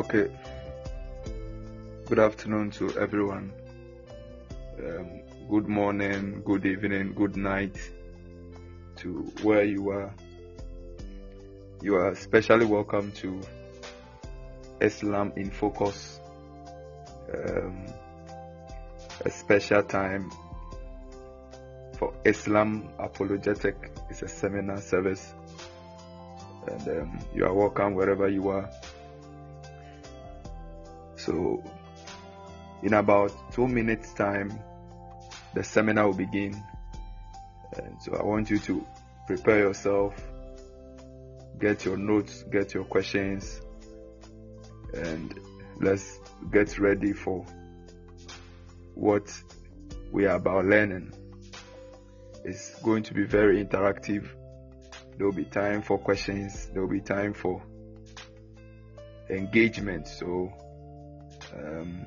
Okay. Good afternoon to everyone. Um, good morning, good evening, good night to where you are. You are especially welcome to Islam in Focus, um, a special time for Islam Apologetic. It's a seminar service, and um, you are welcome wherever you are. So, in about two minutes' time, the seminar will begin. And so, I want you to prepare yourself, get your notes, get your questions, and let's get ready for what we are about learning. It's going to be very interactive. There will be time for questions, there will be time for engagement. So, um,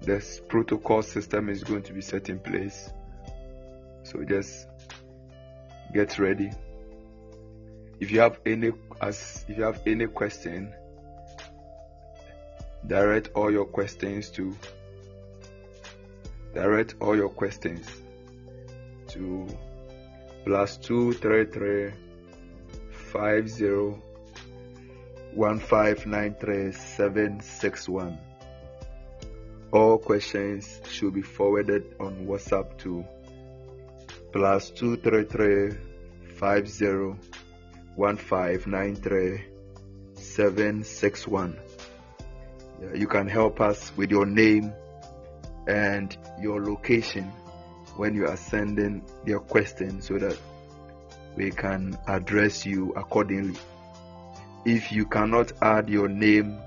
this protocol system is going to be set in place. So just get ready. If you have any as if you have any question, direct all your questions to direct all your questions to plus two three three five zero one five nine three seven six one. All questions should be forwarded on WhatsApp to plus two three three five zero one five nine three seven six one. You can help us with your name and your location when you are sending your question so that we can address you accordingly. If you cannot add your name,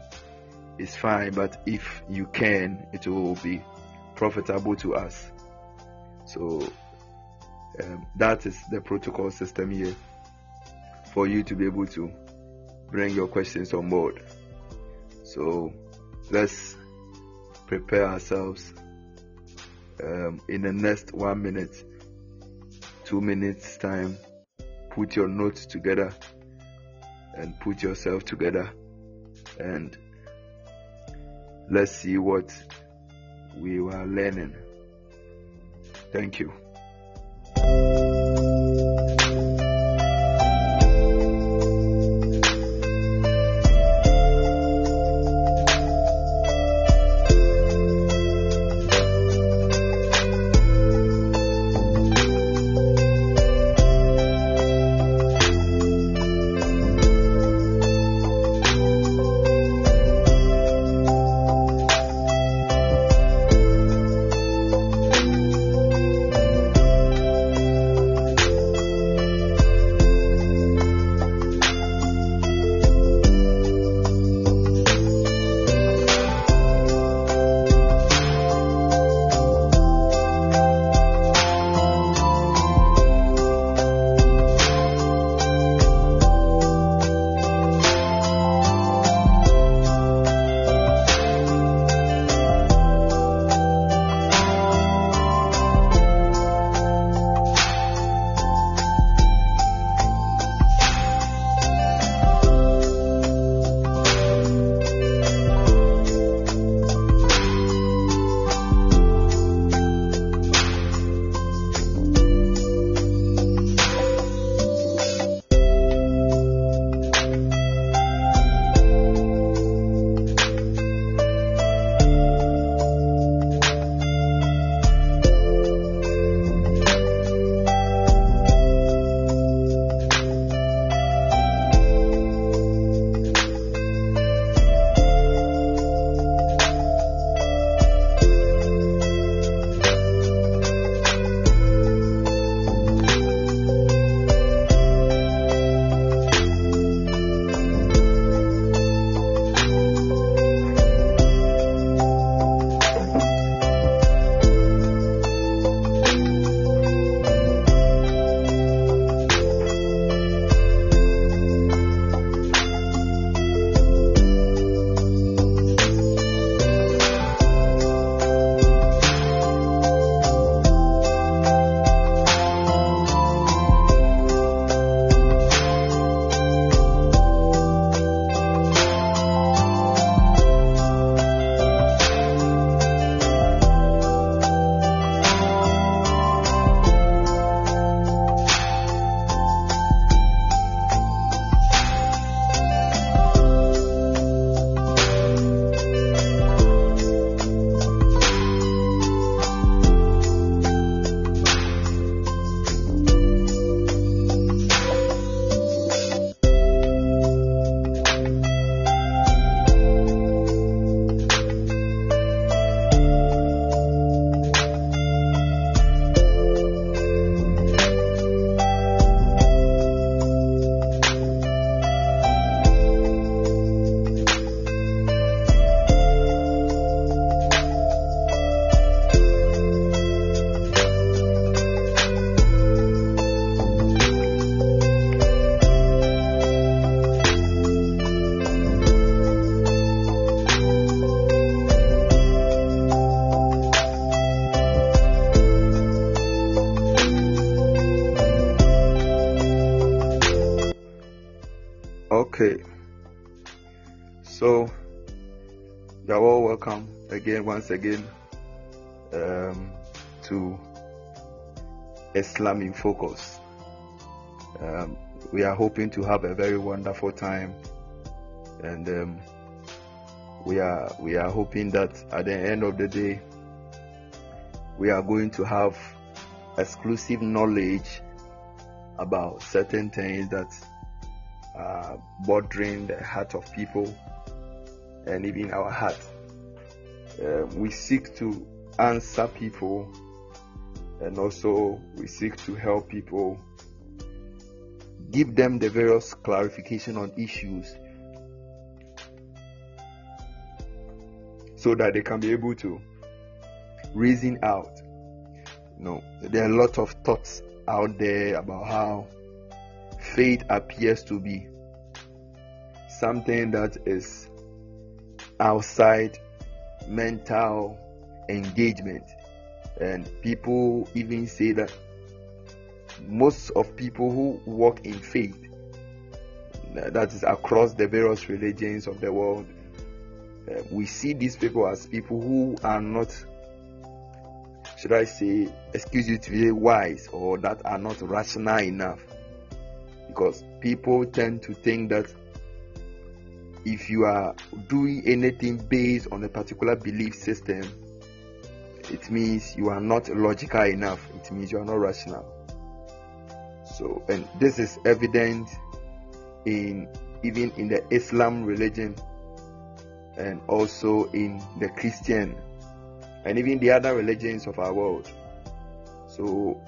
it's fine, but if you can, it will be profitable to us. So um, that is the protocol system here for you to be able to bring your questions on board. So let's prepare ourselves um, in the next one minute, two minutes time. Put your notes together and put yourself together and let's see what we were learning. Thank you. Once again, um, to Islam in Focus. Um, we are hoping to have a very wonderful time, and um, we are we are hoping that at the end of the day, we are going to have exclusive knowledge about certain things that are bothering the heart of people and even our heart. Uh, we seek to answer people and also we seek to help people give them the various clarification on issues so that they can be able to reason out. You know there are a lot of thoughts out there about how faith appears to be. Something that is outside mental engagement. And people even say that most of people who walk in faith that is across the various religions of the world uh, we see these people as people who are not should i say excuse you to be wise or that are not rational enough. Because people tend to think that if you are doing anything based on a particular belief system, it means you are not logical enough. It means you are not rational. So, and this is evident in even in the Islam religion and also in the Christian and even the other religions of our world. So,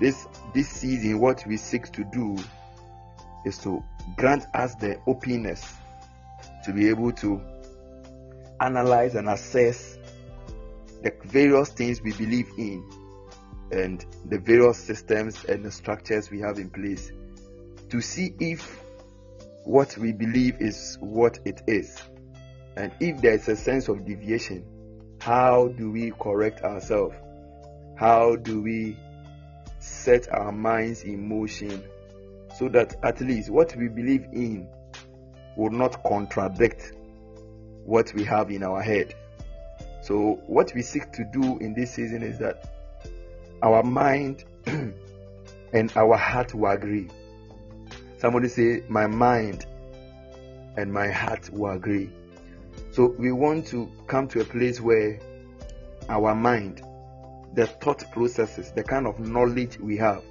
this this season, what we seek to do is to grant us the openness to be able to analyze and assess the various things we believe in and the various systems and the structures we have in place to see if what we believe is what it is. And if there is a sense of deviation how do we correct ourselves? How do we set our minds in motion so that at least what we believe in will not contradict what we have in our head. So, what we seek to do in this season is that our mind and our heart will agree. Somebody say, My mind and my heart will agree. So, we want to come to a place where our mind, the thought processes, the kind of knowledge we have,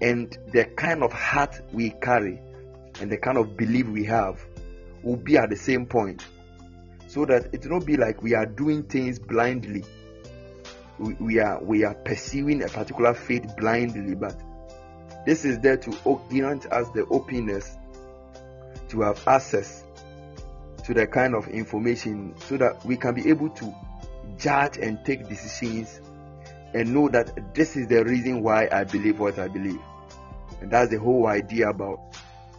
and the kind of heart we carry and the kind of belief we have will be at the same point so that it will not be like we are doing things blindly we, we are we are pursuing a particular faith blindly but this is there to grant us the openness to have access to the kind of information so that we can be able to judge and take decisions and know that this is the reason why I believe what I believe. And that's the whole idea about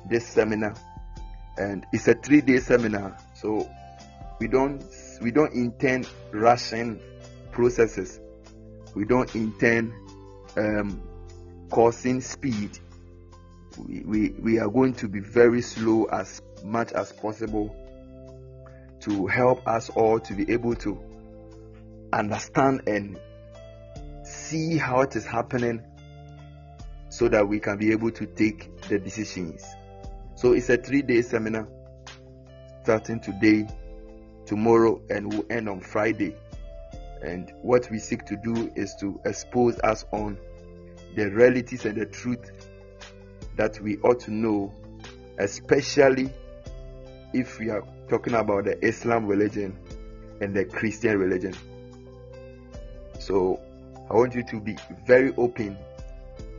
this seminar. And it's a three day seminar. So we don't we don't intend rushing processes. We don't intend um, causing speed. We, we, we are going to be very slow as much as possible to help us all to be able to understand and see how it is happening so that we can be able to take the decisions. So it's a three day seminar starting today, tomorrow, and will end on Friday. And what we seek to do is to expose us on the realities and the truth that we ought to know, especially if we are talking about the Islam religion and the Christian religion. So I want you to be very open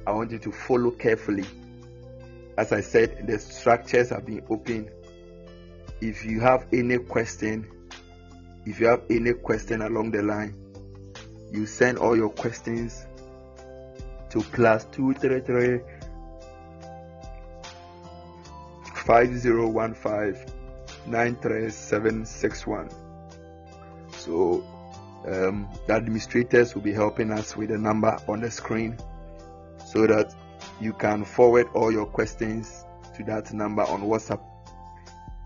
I want you to follow carefully. As I said, the structures have been opened. If you have any question, if you have any question along the line, you send all your questions to three seven six one. So um, the administrators will be helping us with the number on the screen so that you can forward all your questions to that number on WhatsApp.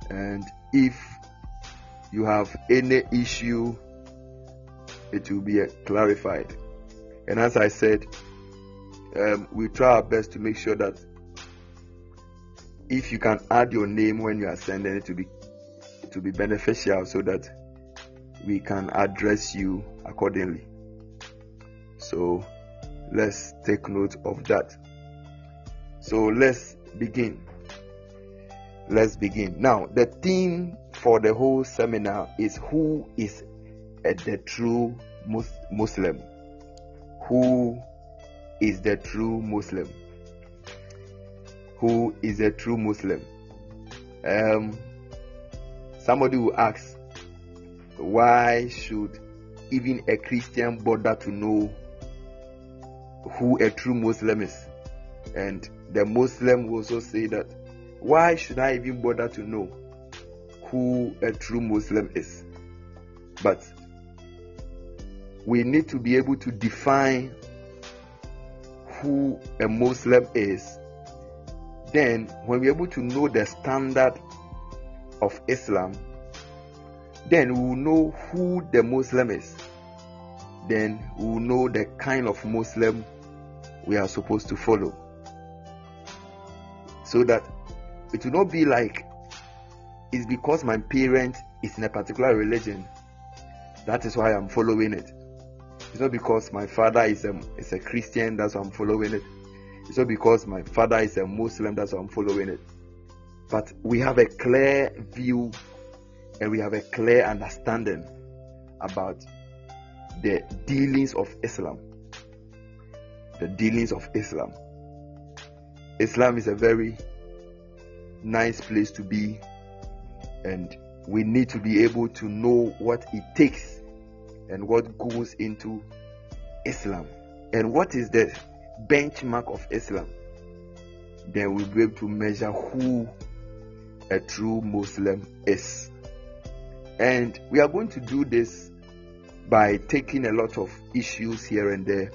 And if you have any issue, it will be clarified. And as I said, um, we try our best to make sure that if you can add your name when you are sending it to be to be beneficial so that we can address you accordingly. So let's take note of that. So let's begin. Let's begin. Now, the theme for the whole seminar is who is the true Muslim? Who is the true Muslim? Who is a true Muslim? Um, somebody will ask, why should even a Christian bother to know who a true Muslim is? And the Muslim will also say that, why should I even bother to know who a true Muslim is? But we need to be able to define who a Muslim is. Then, when we're able to know the standard of Islam, then we will know who the Muslim is. Then we will know the kind of Muslim we are supposed to follow. So that it will not be like it's because my parent is in a particular religion, that is why I'm following it. It's not because my father is a, is a Christian, that's why I'm following it. It's not because my father is a Muslim, that's why I'm following it. But we have a clear view and we have a clear understanding about the dealings of Islam. The dealings of Islam. Islam is a very nice place to be, and we need to be able to know what it takes and what goes into Islam and what is the benchmark of Islam. Then we'll be able to measure who a true Muslim is. And we are going to do this by taking a lot of issues here and there.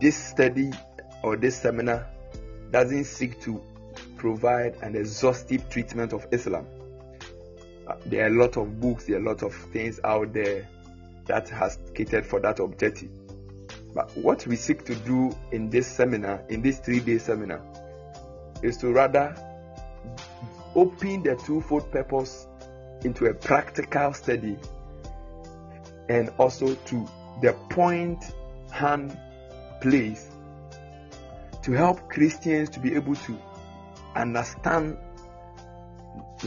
This study or this seminar doesn't seek to provide an exhaustive treatment of Islam. Uh, there are a lot of books, there are a lot of things out there that has catered for that objective. But what we seek to do in this seminar, in this three day seminar, is to rather open the twofold purpose into a practical study and also to the point hand place to help Christians to be able to understand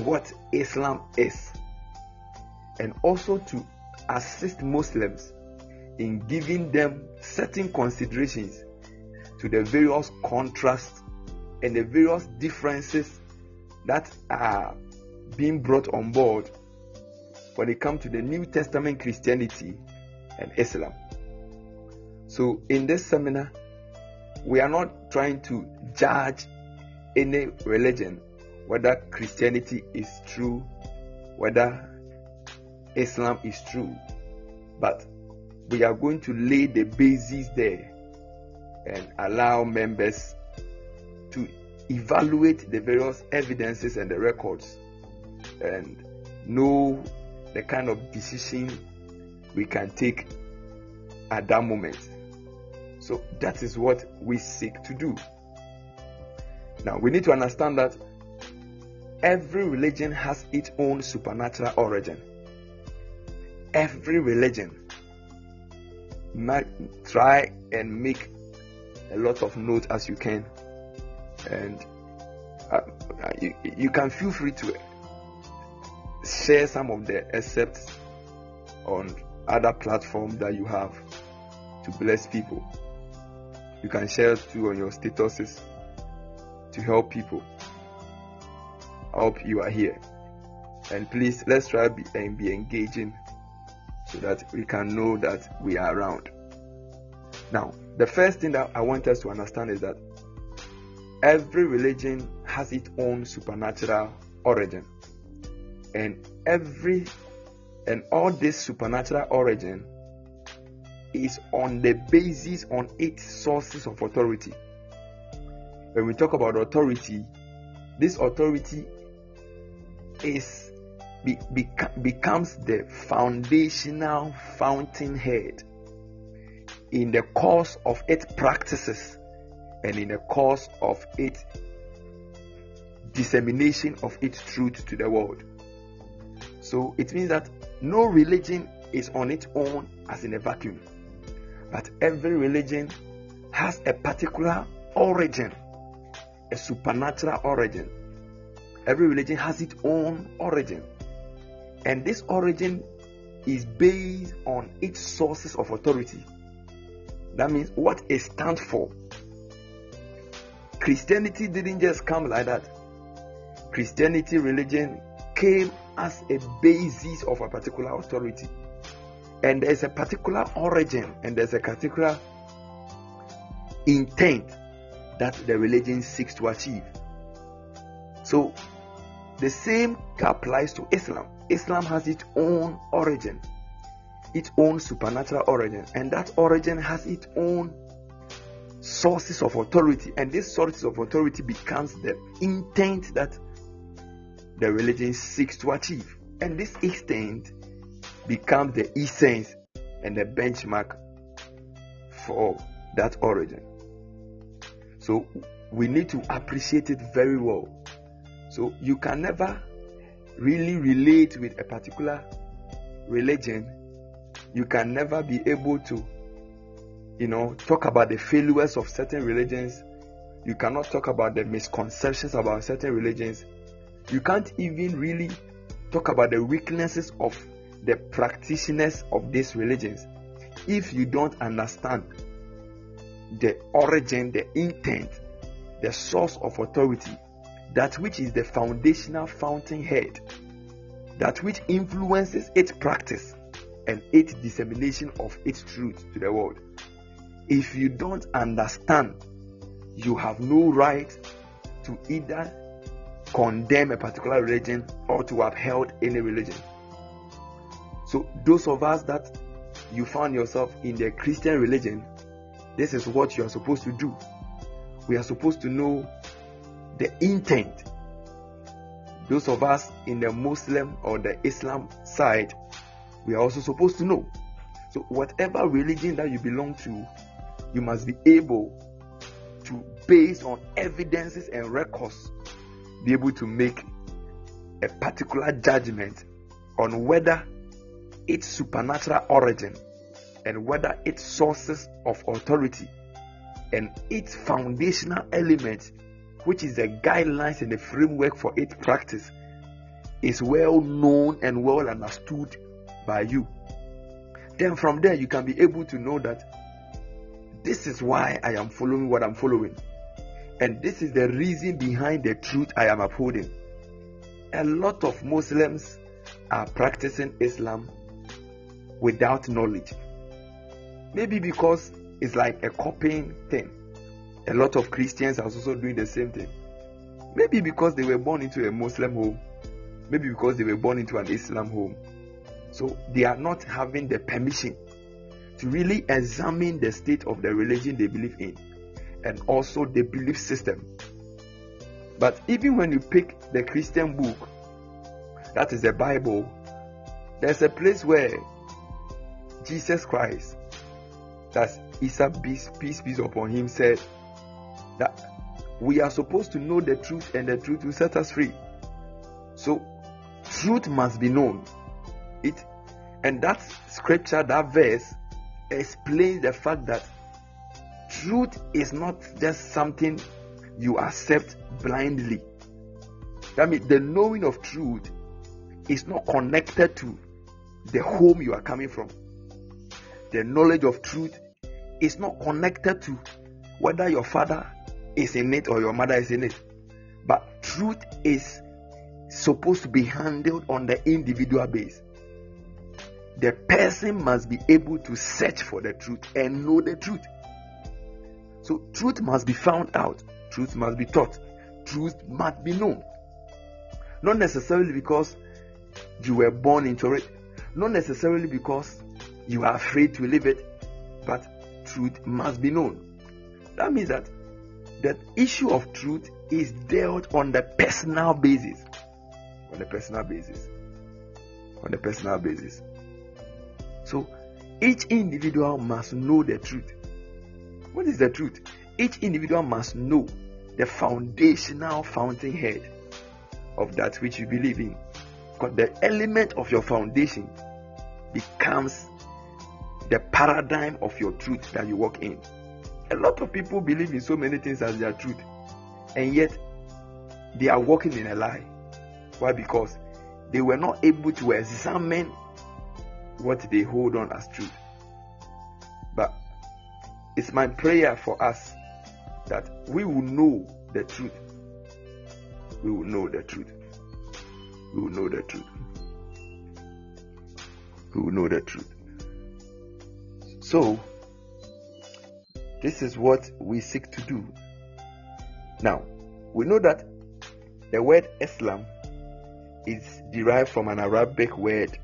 what Islam is and also to assist Muslims in giving them certain considerations to the various contrasts and the various differences that are being brought on board when it comes to the New Testament Christianity and Islam. So, in this seminar, we are not trying to judge any religion, whether Christianity is true, whether Islam is true, but we are going to lay the basis there and allow members to evaluate the various evidences and the records and know the kind of decision we can take at that moment. So that is what we seek to do. Now we need to understand that every religion has its own supernatural origin. Every religion. Try and make a lot of note as you can, and uh, you, you can feel free to share some of the excerpts on other platforms that you have to bless people. You can share too on your statuses to help people. I hope you are here. And please let's try be, and be engaging so that we can know that we are around. Now, the first thing that I want us to understand is that every religion has its own supernatural origin. And every and all this supernatural origin is on the basis on its sources of authority. when we talk about authority, this authority is be, becomes the foundational fountainhead in the course of its practices and in the course of its dissemination of its truth to the world. So it means that no religion is on its own as in a vacuum, but every religion has a particular origin, a supernatural origin. Every religion has its own origin, and this origin is based on its sources of authority. That means what it stands for. Christianity didn't just come like that. Christianity religion came as a basis of a particular authority. And there's a particular origin and there's a particular intent that the religion seeks to achieve. So the same applies to Islam. Islam has its own origin, its own supernatural origin, and that origin has its own sources of authority, and this sources of authority becomes the intent that the religion seeks to achieve. And this intent becomes the essence and the benchmark for that origin. So we need to appreciate it very well. So you can never really relate with a particular religion. You can never be able to, you know, talk about the failures of certain religions. You cannot talk about the misconceptions about certain religions you can't even really talk about the weaknesses of the practitioners of these religions if you don't understand the origin, the intent, the source of authority, that which is the foundational fountainhead, that which influences its practice and its dissemination of its truth to the world. If you don't understand, you have no right to either condemn a particular religion or to uphold any religion. So, those of us that you found yourself in the Christian religion, this is what you are supposed to do. We are supposed to know the intent. Those of us in the Muslim or the Islam side, we are also supposed to know. So, whatever religion that you belong to, you must be able to, based on evidences and records, be able to make a particular judgment on whether its supernatural origin and whether its sources of authority and its foundational element, which is the guidelines and the framework for its practice, is well known and well understood by you. Then from there, you can be able to know that this is why I am following what I'm following. And this is the reason behind the truth I am upholding. A lot of Muslims are practicing Islam without knowledge. Maybe because it's like a copying thing. A lot of Christians are also doing the same thing. Maybe because they were born into a Muslim home. Maybe because they were born into an Islam home. So they are not having the permission to really examine the state of the religion they believe in and also the belief system. But even when you pick the Christian book, that is the Bible, there's a place where Jesus Christ, that's Isa, peace, peace upon him, said that we are supposed to know the truth and the truth will set us free. So, truth must be known. It and that scripture, that verse, explains the fact that truth is not just something you accept blindly. That means the knowing of truth is not connected to the home you are coming from. The knowledge of truth is not connected to whether your father is in it or your mother is in it. But truth is supposed to be handled on the individual base. The person must be able to search for the truth and know the truth. So truth must be found out, truth must be taught, truth must be known. Not necessarily because you were born into it, not necessarily because you are afraid to live it, but truth must be known. That means that the issue of truth is dealt on the personal basis. On the personal basis. On the personal basis. So each individual must know the truth. What is the truth? Each individual must know the foundational fountainhead of that which you believe in. Because the element of your foundation becomes the paradigm of your truth that you walk in. A lot of people believe in so many things as their truth, and yet they are walking in a lie. Why? Because they were not able to examine what they hold on as truth. But it's my prayer for us that we will know the truth. We will know the truth. We will know the truth. We will know the truth. So, this is what we seek to do. Now, we know that the word Islam is derived from an Arabic word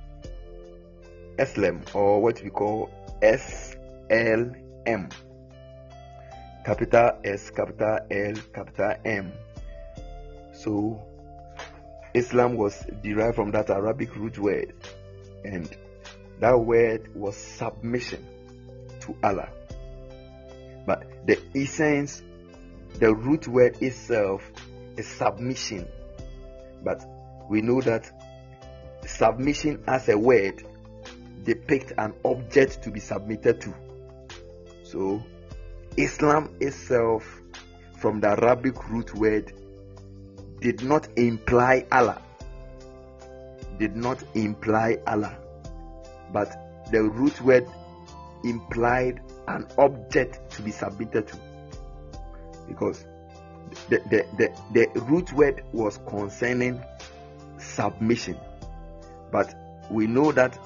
Islam or what we call SLM. Capital S, capital L, capital M. So, Islam was derived from that Arabic root word, and that word was submission to Allah. But the essence, the root word itself is submission. But we know that submission as a word depict an object to be submitted to. So, Islam itself, from the Arabic root word, did not imply Allah. Did not imply Allah. But the root word implied an object to be submitted to. Because the, the, the, the root word was concerning submission. But we know that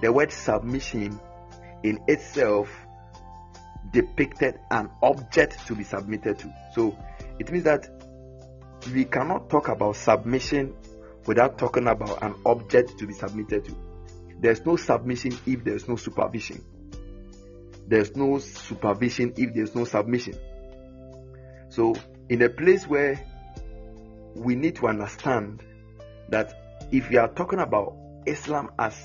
the word submission in itself depicted an object to be submitted to. So it means that we cannot talk about submission without talking about an object to be submitted to. There's no submission if there's no supervision. There's no supervision if there's no submission. So, in a place where we need to understand that if we are talking about Islam as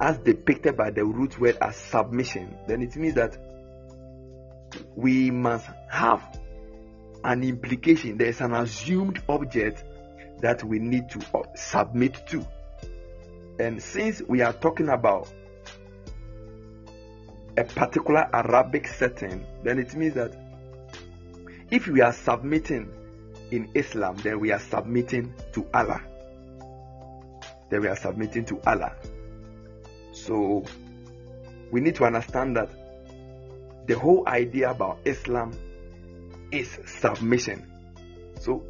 as depicted by the root word as submission, then it means that we must have an implication. There's an assumed object that we need to uh, submit to. And since we are talking about a particular Arabic setting, then it means that if we are submitting in Islam, then we are submitting to Allah. Then we are submitting to Allah. So we need to understand that the whole idea about Islam is submission. So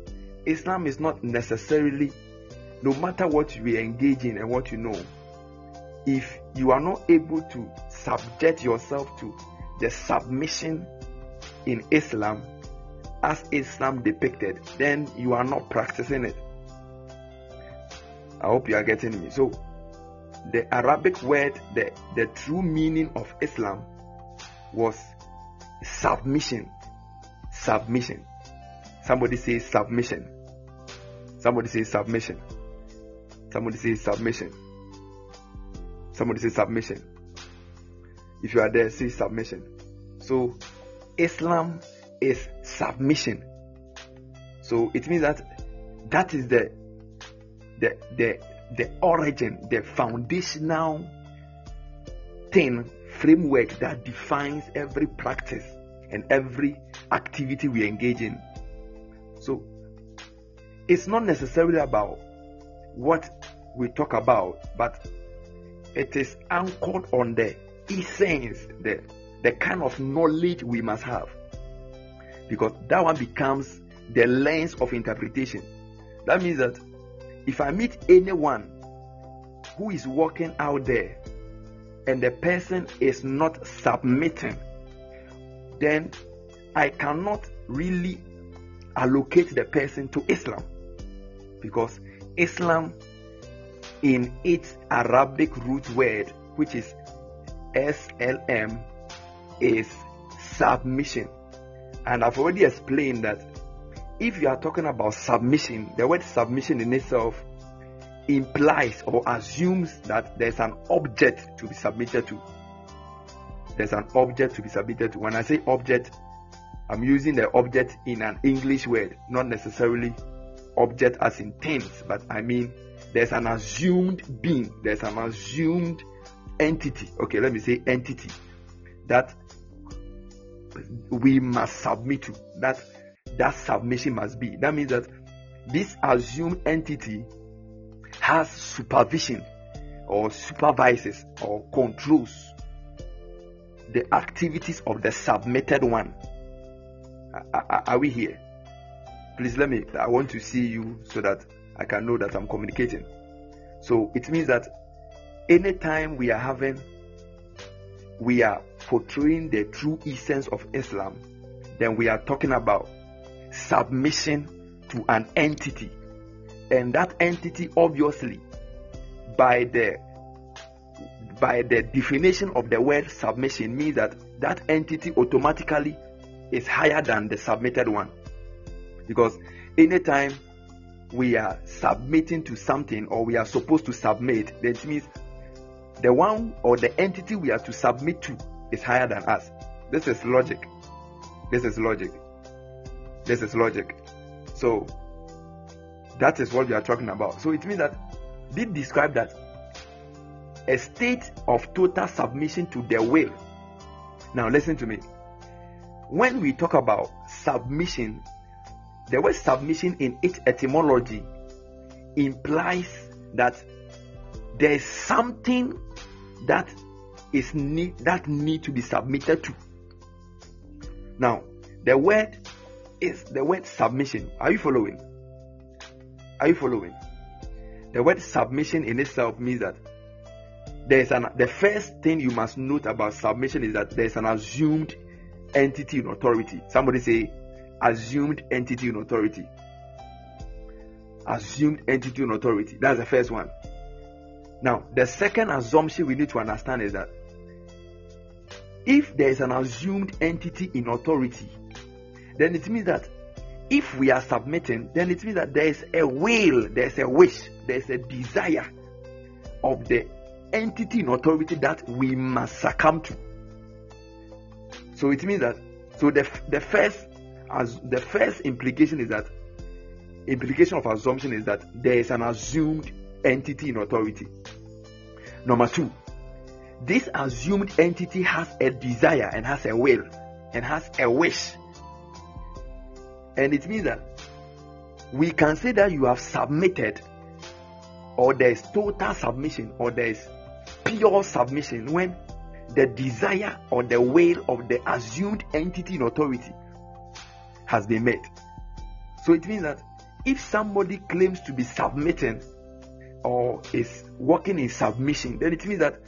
Islam is not necessarily, no matter what you engage in and what you know, if you are not able to subject yourself to the submission in Islam as Islam depicted, then you are not practicing it. I hope you are getting me. So, the Arabic word, the, the true meaning of Islam was submission. Submission. Somebody says submission. Somebody says submission. Somebody say submission. Somebody say submission. If you are there, say submission. So, Islam is submission. So it means that that is the the the the origin, the foundational thing, framework that defines every practice and every activity we engage in. So it's not necessarily about what we talk about, but it is anchored on the essence, the, the kind of knowledge we must have. Because that one becomes the lens of interpretation. That means that if I meet anyone who is walking out there and the person is not submitting, then I cannot really allocate the person to Islam because Islam in its Arabic root word, which is SLM, is submission. And I've already explained that if you are talking about submission, the word submission in itself implies or assumes that there's an object to be submitted to. There's an object to be submitted to. When I say object, I'm using the object in an English word, not necessarily object as in things, but I mean there's an assumed being, there's an assumed entity. Okay, let me say entity that we must submit to. That that submission must be. That means that this assumed entity has supervision or supervises or controls the activities of the submitted one. Are, are, we here? Please let me. I want to see you so that I can know that I'm communicating. So it means that anytime we are having, we are portraying the true essence of Islam, then we are talking about submission to an entity. And that entity, obviously, by the by the definition of the word submission means that that entity automatically is higher than the submitted one because anytime we are submitting to something or we are supposed to submit then it means the one or the entity we are to submit to is higher than us. This is logic. This is logic. This is logic. So that is what we are talking about. So it means that did describe that a state of total submission to their will. Now listen to me. When we talk about submission, the word submission in its etymology implies that there is something that is need that need to be submitted to. Now, the word is the word submission. Are you following? Are you following? The word submission in itself means that there is an the first thing you must note about submission is that there is an assumed entity in authority. Somebody say assumed entity in authority. Assumed entity in authority. That's the first one. Now, the second assumption we need to understand is that if there is an assumed entity in authority, then it means that if we are submitting, then it means that there is a will, there's a wish, there's a desire of the entity in authority that we must succumb to. So it means that so the the first as the first implication is that implication of assumption is that there is an assumed entity in authority. Number two, this assumed entity has a desire and has a will and has a wish. And it means that we can say that you have submitted, or there is total submission, or there is pure submission when the desire or the will of the assumed entity in authority has been made. So it means that if somebody claims to be submitting or is working in submission, then it means that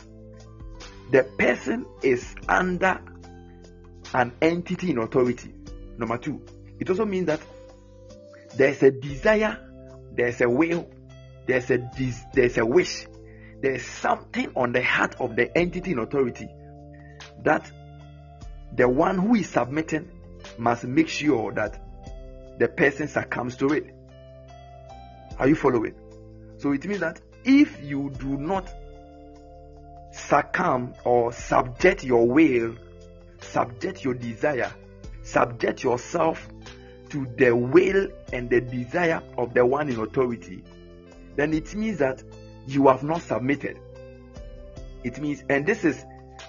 the person is under an entity in authority. Number two, it also means that there's a desire, there's a will, there's a des- there's a wish there's something on the heart of the entity in authority that the one who is submitting must make sure that the person succumbs to it. Are you following? So it means that if you do not succumb or subject your will, subject your desire, subject yourself to the will and the desire of the one in authority, then it means that you have not submitted. It means, and this is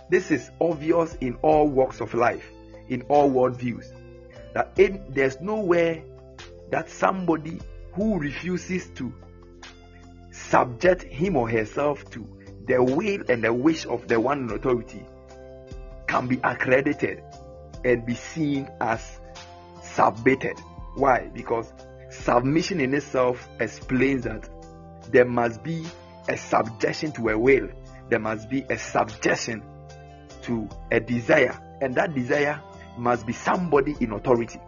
this is obvious in all walks of life, in all worldviews, that there's nowhere that somebody who refuses to subject him or herself to the will and the wish of the one in authority can be accredited and be seen as submitted. Why? Because submission in itself explains that there must be a subjection to a will, there must be a subjection to a desire, and that desire must be somebody in authority,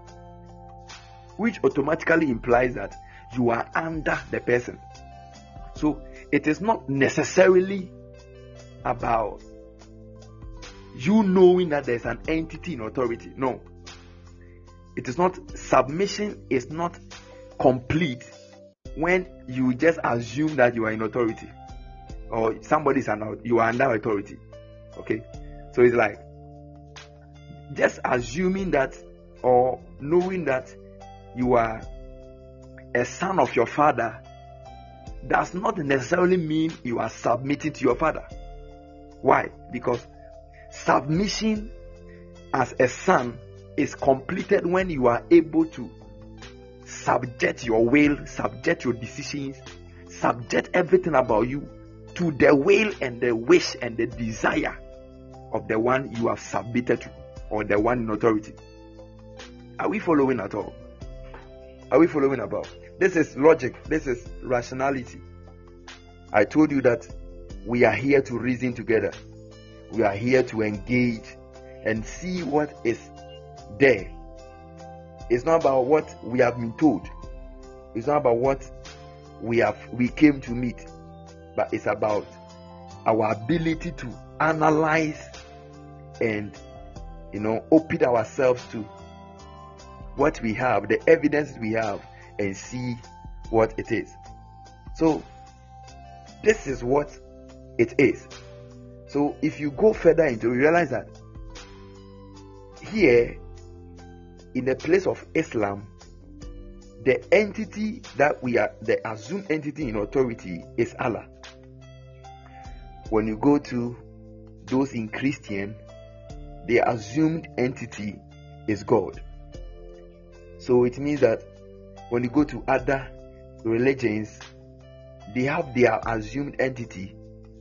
which automatically implies that you are under the person. So it is not necessarily about you knowing that there's an entity in authority. No. it is not submission is not complete when you just assume that you are in authority or somebody is an you are under authority okay so it's like just assuming that or knowing that you are a son of your father does not necessarily mean you are submitting to your father. Why? Because submission as a son is completed when you are able to subject your will, subject your decisions, subject everything about you to the will and the wish and the desire of the one you have submitted to or the one in authority. Are we following at all? Are we following about? This is logic, this is rationality. I told you that we are here to reason together, we are here to engage and see what is there. It's not about what we have been told, it's not about what we have we came to meet, but it's about our ability to analyze and you know open ourselves to what we have, the evidence we have, and see what it is. So, this is what it is. So, if you go further into realize that here in the place of Islam, the entity that we are, the assumed entity in authority is Allah. When you go to those in Christian, the assumed entity is God. So it means that when you go to other religions, they have their assumed entity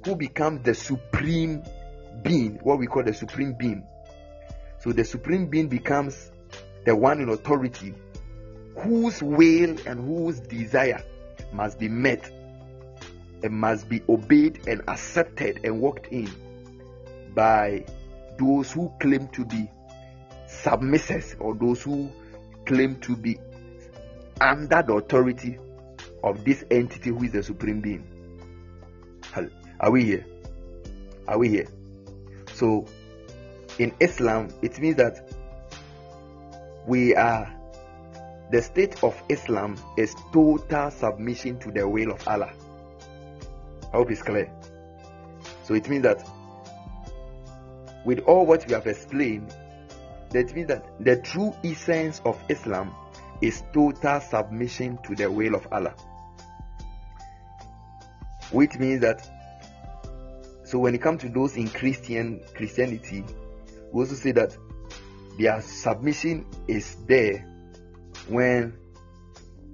who becomes the supreme being, what we call the supreme being. So the supreme being becomes the one in authority whose will and whose desire must be met and must be obeyed and accepted and walked in by those who claim to be submissive or those who claim to be under the authority of this entity who is the supreme being. Are we here? Are we here? So, in Islam, it means that we are the state of Islam is total submission to the will of Allah. I hope it's clear. So it means that with all what we have explained, that means that the true essence of Islam is total submission to the will of Allah. Which means that so when it comes to those in Christian Christianity, we also say that their submission is there when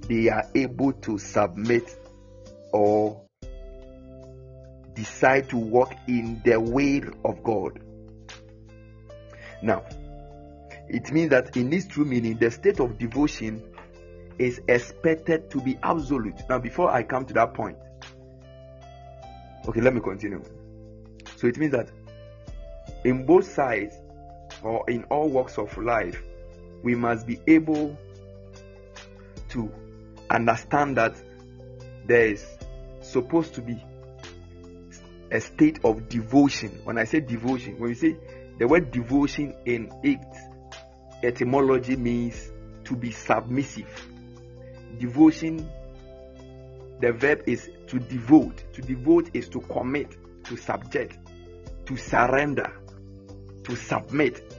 they are able to submit or decide to walk in the will of God. Now, it means that in this true meaning, the state of devotion is expected to be absolute. Now, before I come to that point, okay, let me continue. So it means that in both sides or in all walks of life, we must be able to understand that there is supposed to be a state of devotion. When I say devotion, when you say the word devotion in it etymology means to be submissive. Devotion, the verb is to devote. To devote is to commit, to subject, to surrender, to submit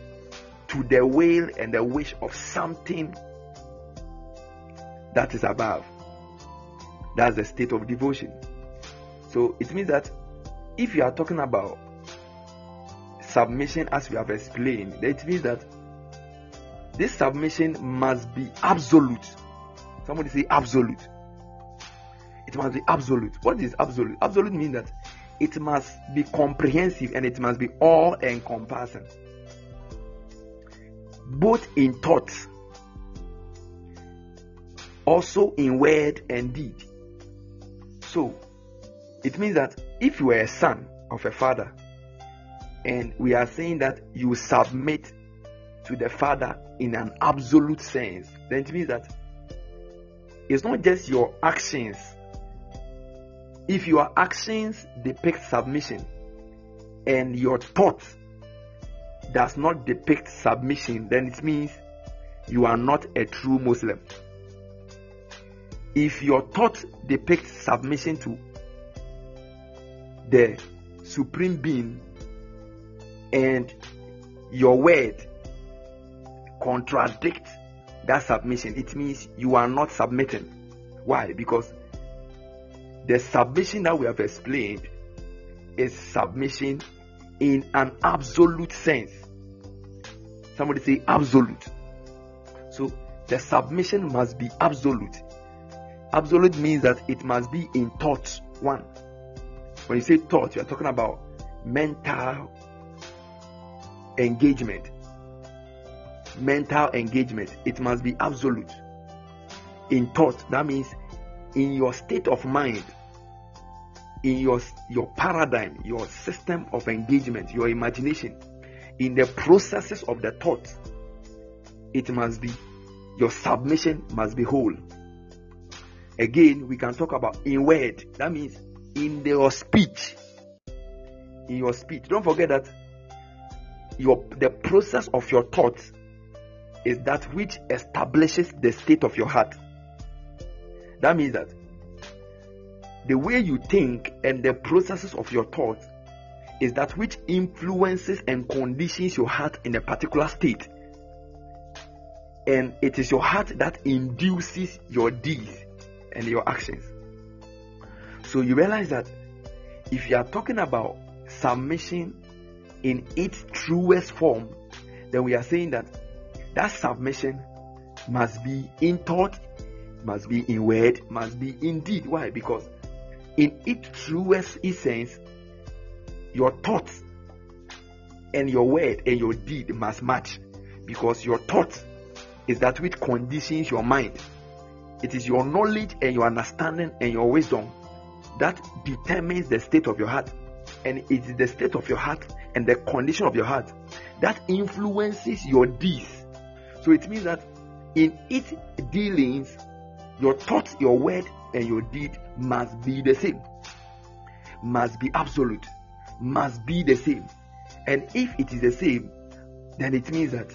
to the will and the wish of something that is above. That's the state of devotion. So it means that if you are talking about submission as we have explained, it means that this submission must be absolute. Somebody say absolute. It must be absolute. What is absolute? Absolute means that it must be comprehensive and it must be all encompassing, both in thought, also in word and deed. So, it means that if you are a son of a father, and we are saying that you submit to the Father in an absolute sense, then it means that it's not just your actions. If your actions depict submission and your thought does not depict submission, then it means you are not a true Muslim. If your thought depicts submission to the supreme being and your word contradict that submission, it means you are not submitting. Why? Because the submission that we have explained is submission in an absolute sense. Somebody say absolute. So the submission must be absolute. Absolute means that it must be in thought. One. When you say thought, you are talking about mental engagement. Mental engagement. It must be absolute. In thought, that means in your state of mind, in your your paradigm, your system of engagement, your imagination, in the processes of the thought, it must be your submission must be whole. Again, we can talk about in word. That means in your speech. In your speech. Don't forget that your the process of your thoughts is that which establishes the state of your heart. That means that the way you think and the processes of your thoughts is that which influences and conditions your heart in a particular state. And it is your heart that induces your deeds and your actions. So you realize that if you are talking about submission in its truest form, then we are saying that that submission must be in thought, must be in word, must be in deed. Why? Because in its truest essence, your thoughts and your word and your deed must match because your thought is that which conditions your mind. It is your knowledge and your understanding and your wisdom that determines the state of your heart. And it is the state of your heart and the condition of your heart that influences your deeds. So it means that in its dealings, your thoughts, your word, and your deed must be the same, must be absolute, must be the same. And if it is the same, then it means that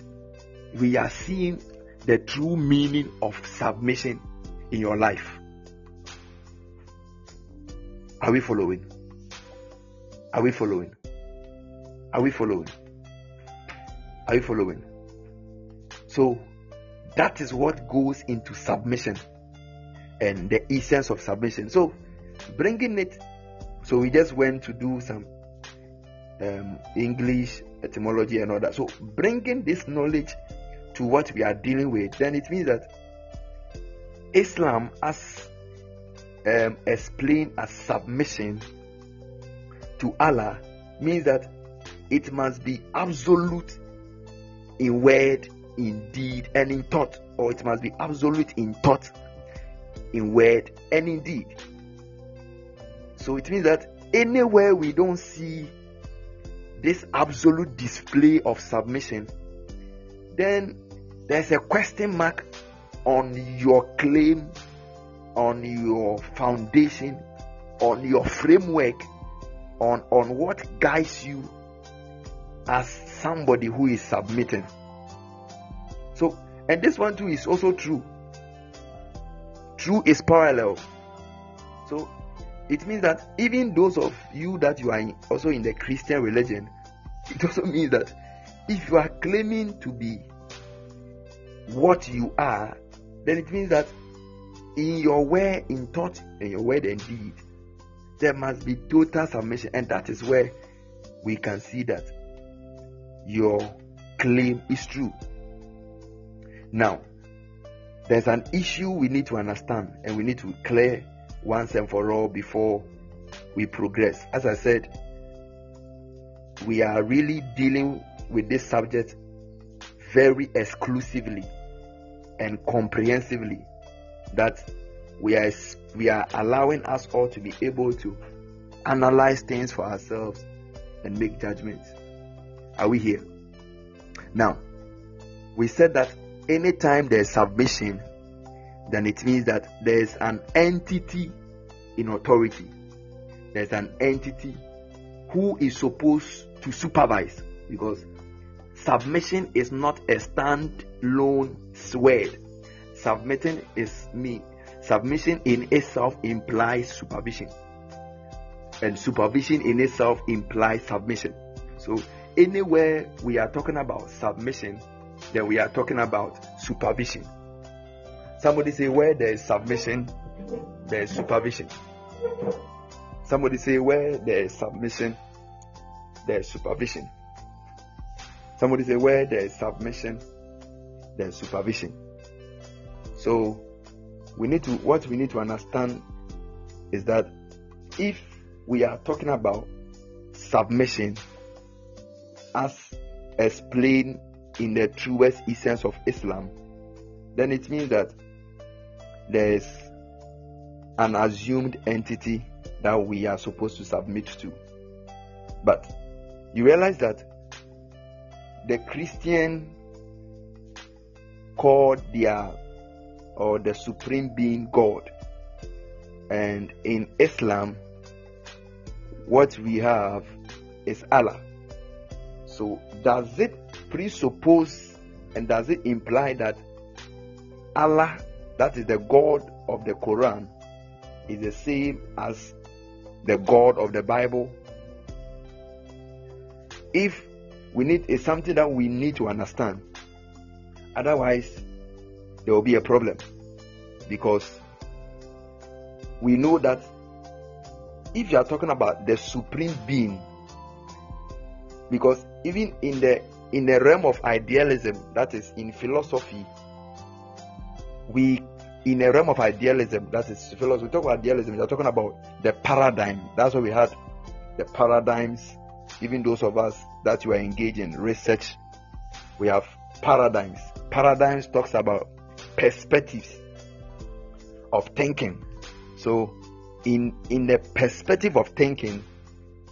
we are seeing the true meaning of submission in your life. Are we following? Are we following? Are we following? Are you following? So that is what goes into submission and the essence of submission. So, bringing it, so we just went to do some um, English etymology and all that. So, bringing this knowledge to what we are dealing with, then it means that Islam, as um, explained as submission to Allah, means that it must be absolute in word, in deed, and in thought, or it must be absolute in thought in word and in deed. So it means that anywhere we don't see this absolute display of submission, then there's a question mark on your claim, on your foundation, on your framework, on, on what guides you as somebody who is submitting. So, and this one too is also true true is parallel. So it means that even those of you that you are in, also in the Christian religion, it also means that if you are claiming to be what you are, then it means that in your way, in thought, in your word and deed, there must be total submission, and that is where we can see that your claim is true. Now, there's an issue we need to understand and we need to clear once and for all before we progress. As I said, we are really dealing with this subject very exclusively and comprehensively that we are we are allowing us all to be able to analyze things for ourselves and make judgments. Are we here? Now, we said that anytime there's submission, then it means that there's an entity in authority. There's an entity who is supposed to supervise because submission is not a stand-alone word, submitting is me. Submission in itself implies supervision, and supervision in itself implies submission. So, anywhere we are talking about submission, then we are talking about supervision. Somebody say, where there is submission, there is supervision. Somebody say, where there is submission, there is supervision. Somebody say, where there is submission, there is supervision. So, we need to, what we need to understand is that if we are talking about submission as explained in the truest essence of Islam, then it means that there is an assumed entity that we are supposed to submit to. But you realize that the Christian called their or the supreme being God. And in Islam, what we have is Allah. So, does it presuppose and does it imply that Allah, that is the God of the Quran, is the same as the God of the Bible? If we need is something that we need to understand. Otherwise, there will be a problem because we know that if you are talking about the supreme being, because even in the in the realm of idealism, that is in philosophy, we in a realm of idealism, that is philosophy, we talk about idealism, we are talking about the paradigm. That's what we had the paradigms, even those of us that you are engaged in research, we have paradigms. Paradigms talks about perspectives of thinking. So in in the perspective of thinking,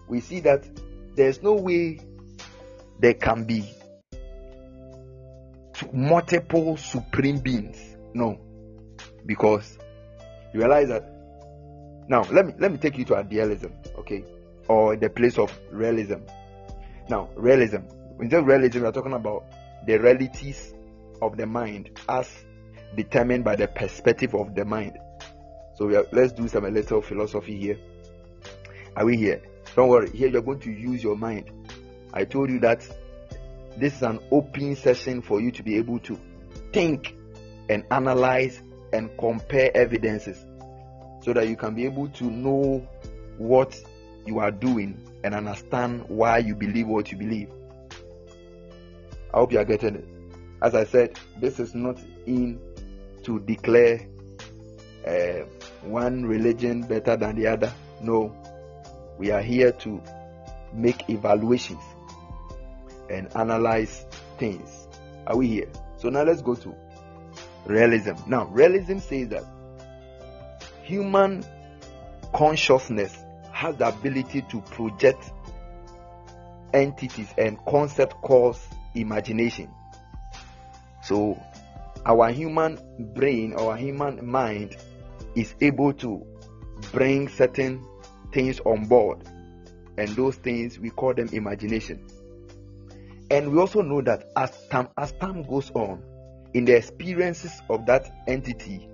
we see that there's no way there can be multiple supreme beings. No. Because you realize that now let me let me take you to idealism, okay? Or the place of realism. Now, realism. When you realism, we are talking about the realities of the mind as determined by the perspective of the mind. So are, let's do some a little philosophy here. Are we here? Don't worry. Here you're going to use your mind. I told you that this is an open session for you to be able to think and analyze and compare evidences so that you can be able to know what you are doing and understand why you believe what you believe. I hope you are getting it. As I said, this is not in to declare uh, one religion better than the other. No, we are here to make evaluations and analyze things. Are we here? So now let's go to realism. Now, realism says that human consciousness has the ability to project entities and concept called imagination. So, our human brain, our human mind is able to bring certain things on board, and those things we call them imagination. And we also know that as time, as time goes on, in the experiences of that entity,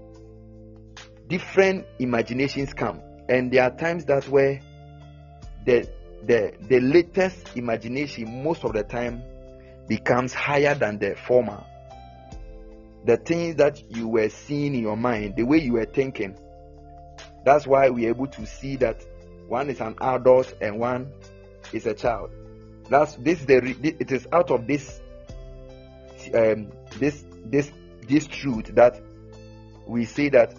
different imaginations come. And there are times that where the the the latest imagination most of the time becomes higher than the former. The things that you were seeing in your mind, the way you were thinking. That's why we're able to see that one is an adult and one is a child. That's this the it is out of this um, this this this truth that we say that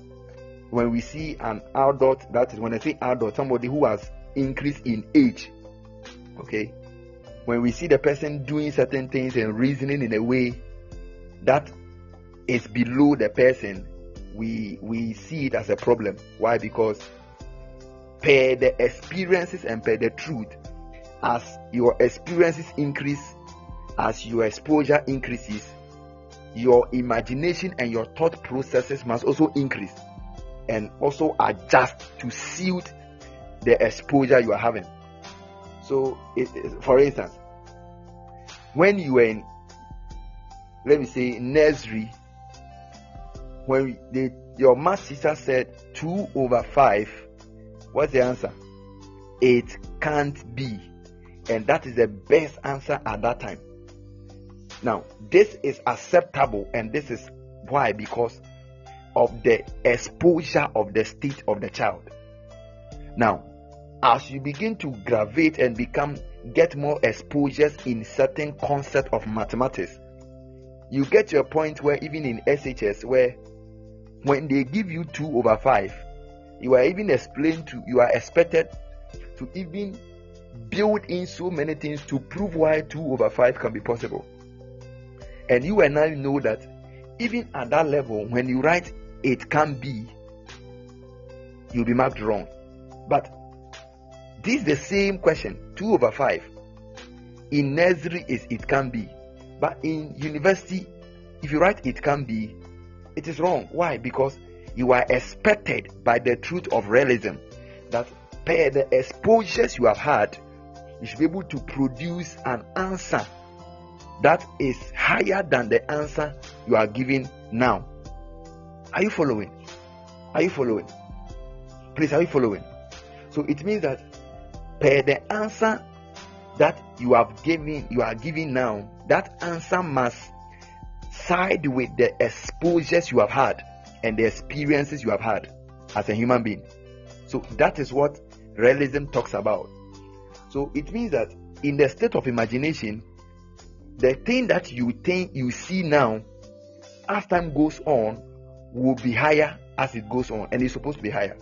when we see an adult, that is when I say adult, somebody who has increased in age. Okay, when we see the person doing certain things and reasoning in a way that is below the person, we we see it as a problem. Why? Because per the experiences and per the truth, as your experiences increase, as your exposure increases, your imagination and your thought processes must also increase and also adjust to suit the exposure you are having. So, it, for instance, when you were in, let me say, nursery when your math teacher said 2 over 5, what's the answer? It can't be. And that is the best answer at that time. Now, this is acceptable, and this is why because of the exposure of the state of the child. Now, as you begin to gravitate and become get more exposures in certain concept of mathematics, you get to a point where even in SHS, where when they give you two over five, you are even explained to you are expected to even build in so many things to prove why two over five can be possible. And you and I know that even at that level, when you write it can be, you'll be marked wrong. But this is the same question 2 over 5. In nursery, is it can be. But in university, if you write it can be, it is wrong. Why? Because you are expected by the truth of realism that per the exposures you have had, you should be able to produce an answer that is higher than the answer you are giving now. Are you following? Are you following? Please, are you following? So it means that per the answer that you have given, you are giving now, that answer must side with the exposures you have had and the experiences you have had as a human being. So that is what realism talks about. So it means that in the state of imagination, the thing that you think you see now, as time goes on, will be higher as it goes on, and it's supposed to be higher.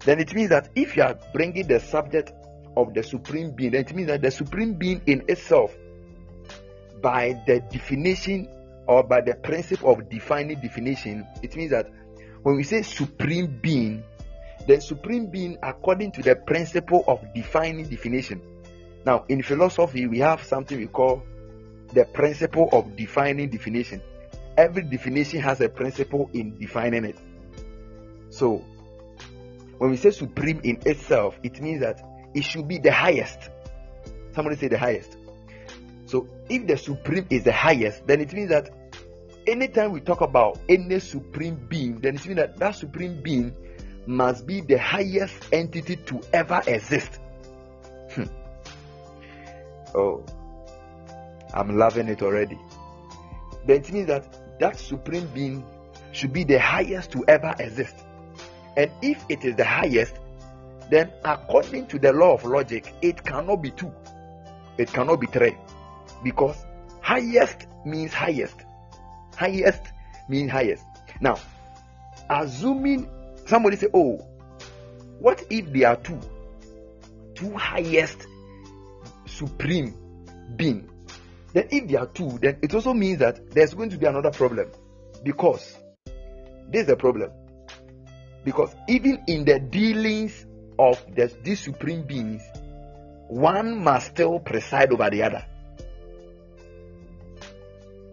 Then it means that if you are bringing the subject of the supreme being, then it means that the supreme being in itself, by the definition or by the principle of defining definition, it means that when we say supreme being, the supreme being according to the principle of defining definition. Now, in philosophy, we have something we call the principle of defining definition. Every definition has a principle in defining it. So, when we say supreme in itself, it means that it should be the highest. Somebody say the highest. So, if the supreme is the highest, then it means that anytime we talk about any supreme being, then it means that that supreme being must be the highest entity to ever exist. Hmm. Oh, I'm loving it already. Then it means that that supreme being should be the highest to ever exist. And if it is the highest, then according to the law of logic, it cannot be two. It cannot be three. Because highest means highest. Highest means highest. Now, assuming somebody say, Oh, what if there are two? Two highest supreme being then, if there are two, then it also means that there's going to be another problem. Because this is the problem. Because even in the dealings of the, these supreme beings, one must still preside over the other.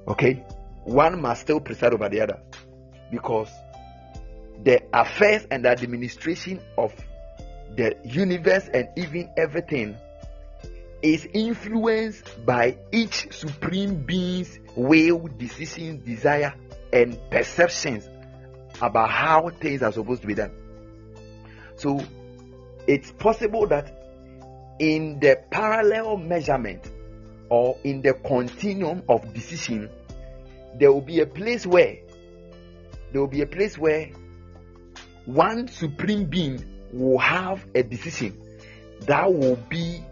Okay? One must still preside over the other. Because the affairs and administration of the universe and even everything is influenced by each supreme being's will, decisions, desire, and perceptions about how things are supposed to be done. So it's possible that in the parallel measurement or in the continuum of decision, there will be a place where there will be a place where one supreme being will have a decision that will be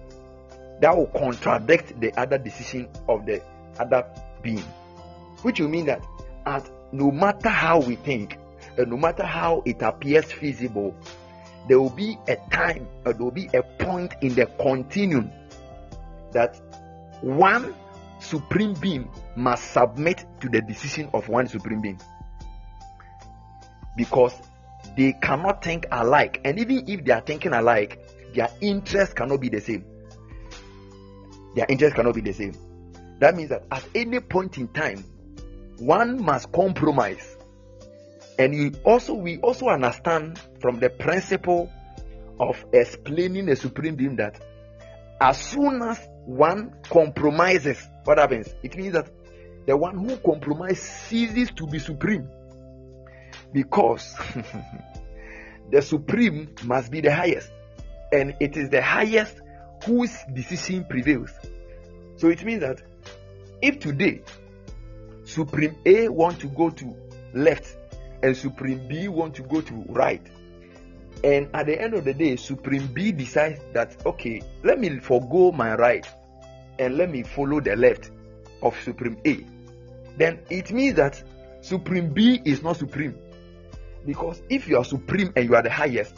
that will contradict the other decision of the other being. Which will mean that at no matter how we think, and no matter how it appears feasible, there will be a time, or there will be a point in the continuum that one supreme being must submit to the decision of one supreme being. Because they cannot think alike, and even if they are thinking alike, their interests cannot be the same their interests cannot be the same. That means that at any point in time, one must compromise. And you also we also understand from the principle of explaining the supreme being that as soon as one compromises, what happens? It means that the one who compromises ceases to be supreme. Because the supreme must be the highest, and it is the highest whose decision prevails. So it means that if today Supreme A want to go to left and Supreme B want to go to right, and at the end of the day, Supreme B decides that okay, let me forego my right and let me follow the left of Supreme A, then it means that Supreme B is not supreme. Because if you are supreme and you are the highest,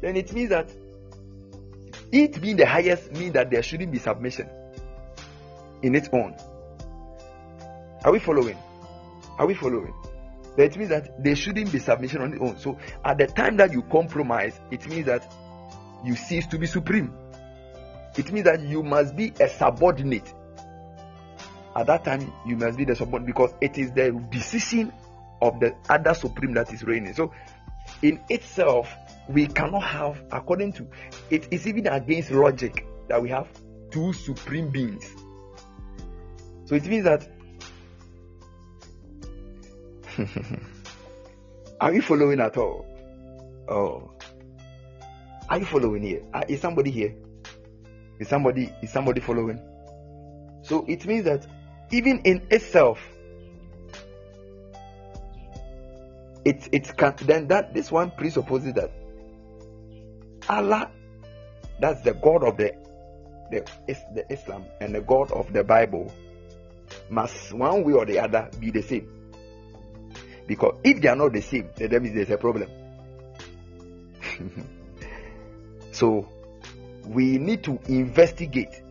then it means that it being the highest means that there shouldn't be submission in its own. Are we following? Are we following? That means that there shouldn't be submission on its own. So at the time that you compromise, it means that you cease to be supreme. It means that you must be a subordinate. At that time, you must be the subordinate because it is the decision of the other supreme that is reigning. So in itself, we cannot have, according to it is even against logic that we have two supreme beings. So it means that are you following at all? Oh, are you following here? Uh, is somebody here? Is somebody is somebody following? So it means that even in itself, it it can then that this one presupposes that Allah, that's the God of the the, the Islam and the God of the Bible, must one way or the other be the same. Because if they are not the same, then that means there's a problem. so we need to investigate.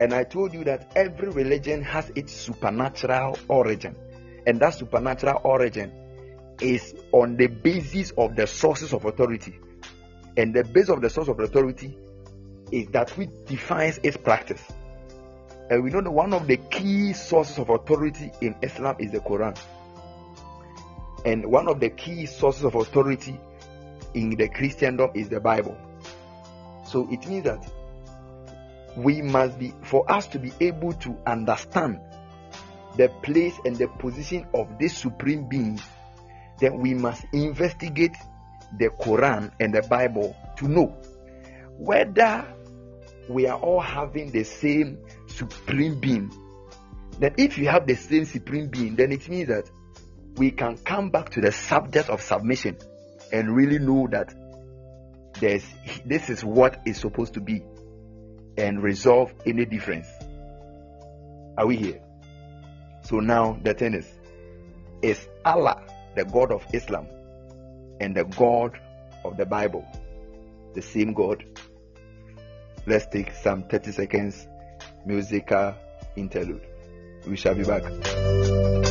And I told you that every religion has its supernatural origin. And that supernatural origin is on the basis of the sources of authority. And the base of the source of authority is that which defines its practice. And we know that one of the key sources of authority in Islam is the Quran. And one of the key sources of authority in the Christendom is the Bible. So it means that we must be, for us to be able to understand the place and the position of this supreme being, then we must investigate the Quran and the Bible to know whether we are all having the same supreme being. Then, if you have the same supreme being, then it means that we can come back to the subject of submission and really know that there's this is what is supposed to be and resolve any difference. Are we here? So now the thing is, is Allah the God of Islam and the God of the Bible the same God? Let's take some 30 seconds musical interlude. We shall be back.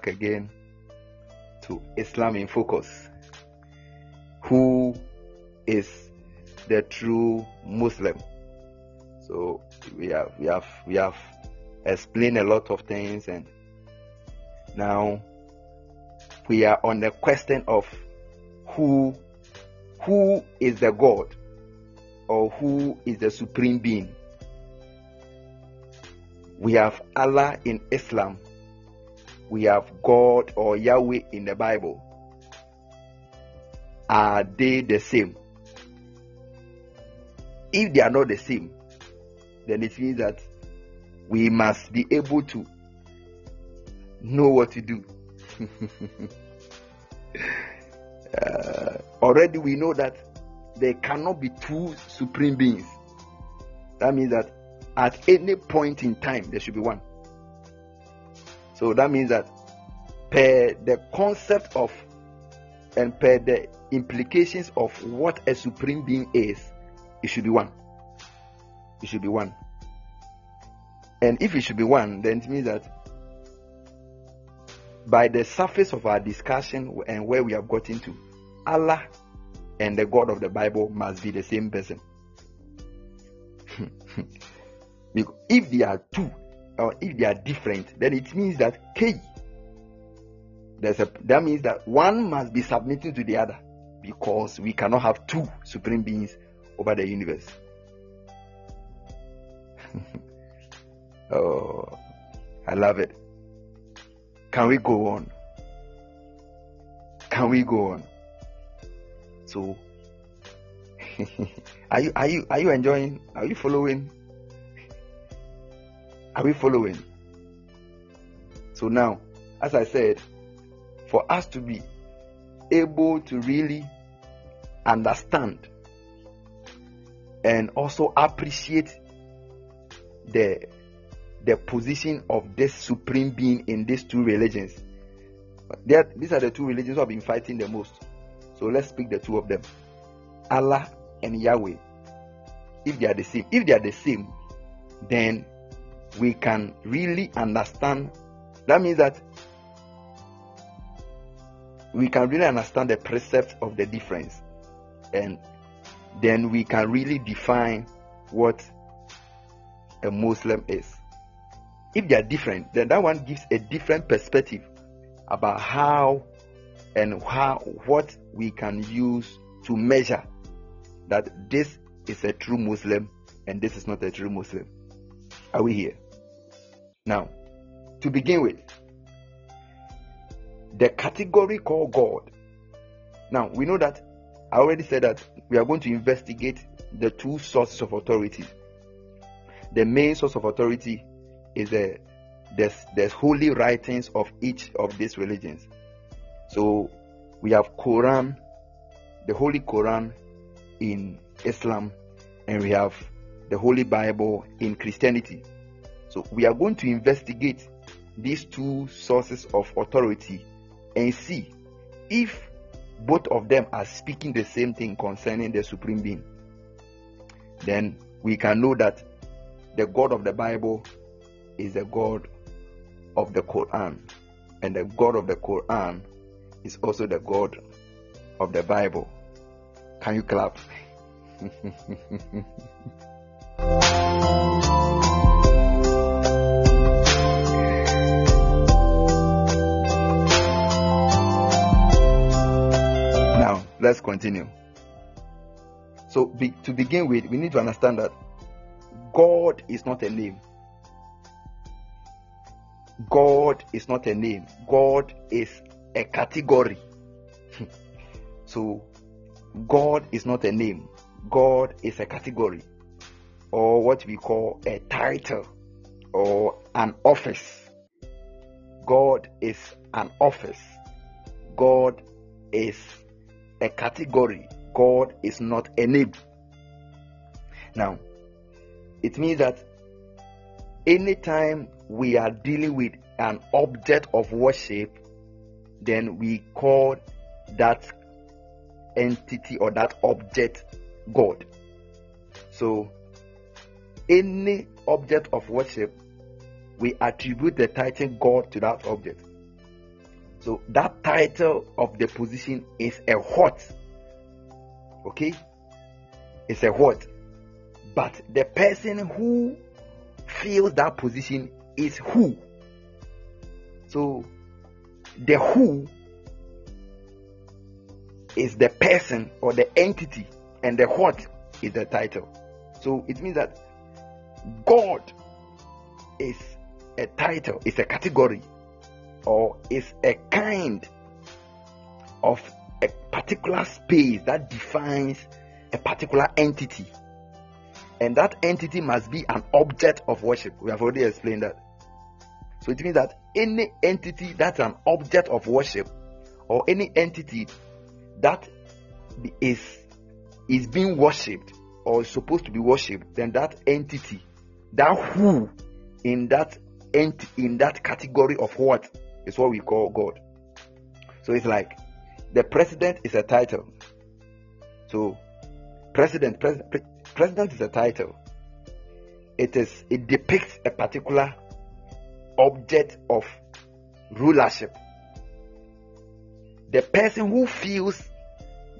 Back again to Islam in focus. Who is the true Muslim? So we have we have we have explained a lot of things and now we are on the question of who who is the God or who is the supreme being. We have Allah in Islam we have God or Yahweh in the Bible. Are they the same? if they are not the same, then it means that we must be able to know what to do. uh, already we know that there cannot be two supreme beings. That means that at any point in time there should be one. So that means that per the concept of and per the implications of what a supreme being is, it should be one. It should be one. And if it should be one, then it means that by the surface of our discussion and where we have gotten to, Allah and the God of the Bible must be the same person. if they are two or if they are different, then it means that K there's a that means that one must be submitting to the other because we cannot have two supreme beings over the universe. oh, I love it. Can we go on? Can we go on? So, are you are you are you enjoying? Are you following? Are we following? So now, as I said, for us to be able to really understand and also appreciate the the position of this supreme being in these two religions. These are the two religions who have been fighting the most. So let's speak the two of them Allah and Yahweh. If they are the same, if they are the same, then we can really understand. That means that we can really understand the precept of the difference, and then we can really define what a Muslim is if they are different, then that one gives a different perspective about how and how what we can use to measure that this is a true Muslim and this is not a true Muslim. Are we here? Now, to begin with, the category called God. Now, we know that I already said that we are going to investigate the two sources of authority. The main source of authority is the there's there's holy writings of each of these religions. So we have Quran, the Holy Quran in Islam, and we have the Holy Bible in Christianity. So we are going to investigate these two sources of authority and see if both of them are speaking the same thing concerning the supreme being. Then we can know that the God of the Bible is the God of the Quran, and the God of the Quran is also the God of the Bible. Can you clap? now, let's continue. So, be, to begin with, we need to understand that God is not a name. God is not a name, God is a category. so, God is not a name, God is a category, or what we call a title or an office. God is an office, God is a category, God is not a name. Now, it means that anytime we are dealing with an object of worship, then we call that entity or that object God. So, any object of worship, we attribute the title God to that object. So, that title of the position is a what? Okay? It's a what? But the person who fills that position is who. So the who is the person or the entity, and the what is the title. So it means that God is a title, is a category, or is a kind of a particular space that defines a particular entity. and that entity must be an object of worship. We have already explained that. So it means that any entity that's an object of worship, or any entity that is is being worshipped or is supposed to be worshipped, then that entity, that who in that ent in that category of what is what we call God. So it's like the president is a title. So president, pres, pre, president is a title. It is it depicts a particular object of rulership. The person who feels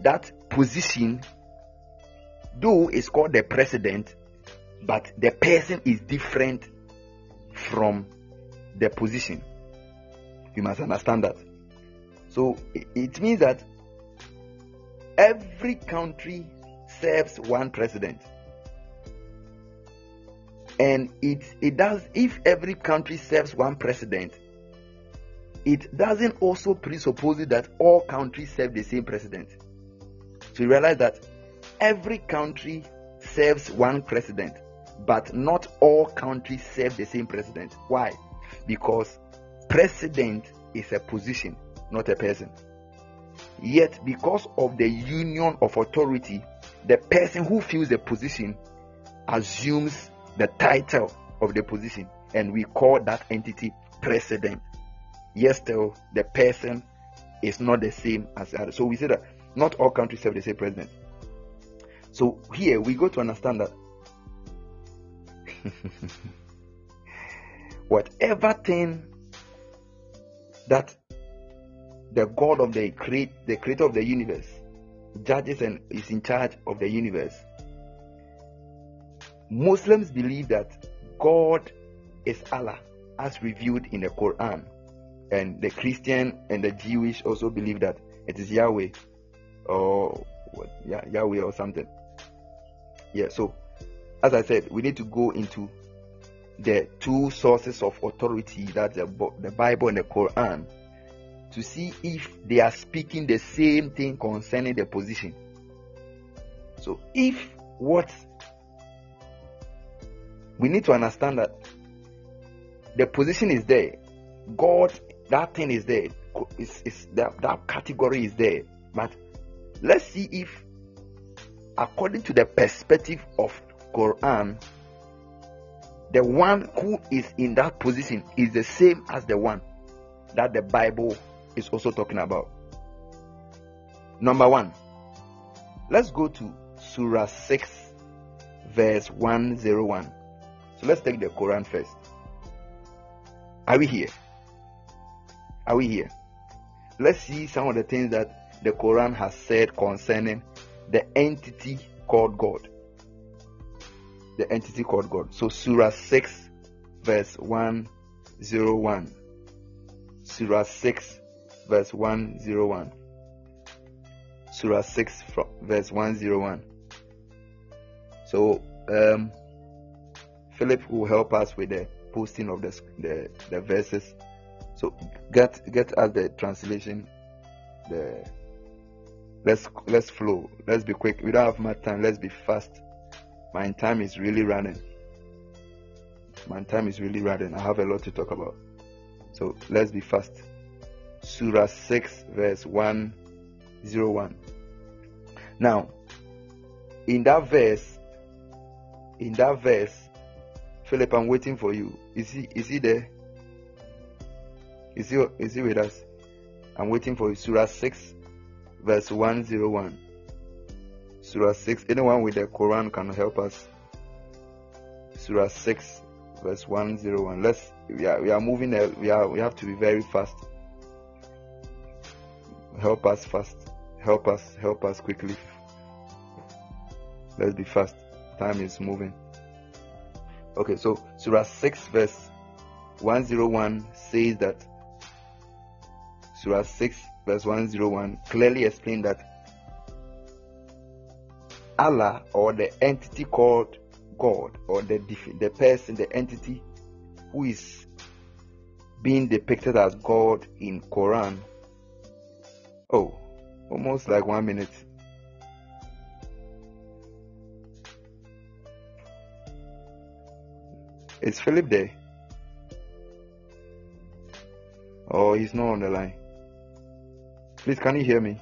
that position, though is called the president, but the person is different from the position. You must understand that. So it means that every country serves one president. And it, it does, if every country serves one president, it doesn't also presuppose that all countries serve the same president. So you realize that every country serves one president, but not all countries serve the same president. Why? Because president is a position, not a person. Yet, because of the union of authority, the person who fills the position assumes the title of the position, and we call that entity president. Yes, still, the person is not the same as the other. So we say that not all countries have the same president. So here we go to understand that whatever thing that the God of the create the creator of the universe judges and is in charge of the universe. Muslims believe that God is Allah as revealed in the Quran. And the Christian and the Jewish also believe that it is Yahweh or what, yeah, Yahweh or something. Yeah, so as I said, we need to go into the two sources of authority that the, the Bible and the Quran to see if they are speaking the same thing concerning the position. So, if what we need to understand that the position is there, God, that thing is there, is, is that, that category is there, but let's see if, according to the perspective of Quran, the one who is in that position is the same as the one that the Bible is also talking about. Number one, let's go to Surah 6, verse 101. So let's take the Quran first. Are we here? Are we here? Let's see some of the things that the Quran has said concerning the entity called God. The entity called God. So, Surah 6, verse 101. Surah 6, verse 101. Surah 6, verse 101. So, um, Philip will help us with the posting of the, the, the verses. So, get get us the translation. The let's let's flow. Let's be quick. We don't have much time. Let's be fast. My time is really running. My time is really running. I have a lot to talk about. So let's be fast. Surah 6, verse 101. Now, in that verse, in that verse, Philip, I'm waiting for you. Is he is he there? Is he is he with us? I'm waiting for you. Surah 6, verse 101. Surah 6. Anyone with the Quran can help us. Surah 6, verse 101. Let's we are we are moving uh, we are we have to be very fast. Help us fast. Help us, help us quickly. Let's be fast. Time is moving. Okay, so Surah 6, verse 101 says that Surah 6, verse 101 clearly explains that Allah or the entity called God or the the person, the entity who is being depicted as God in Quran Oh, almost like one minute. Is Philip there? Oh, he's not on the line. Please, can you hear me?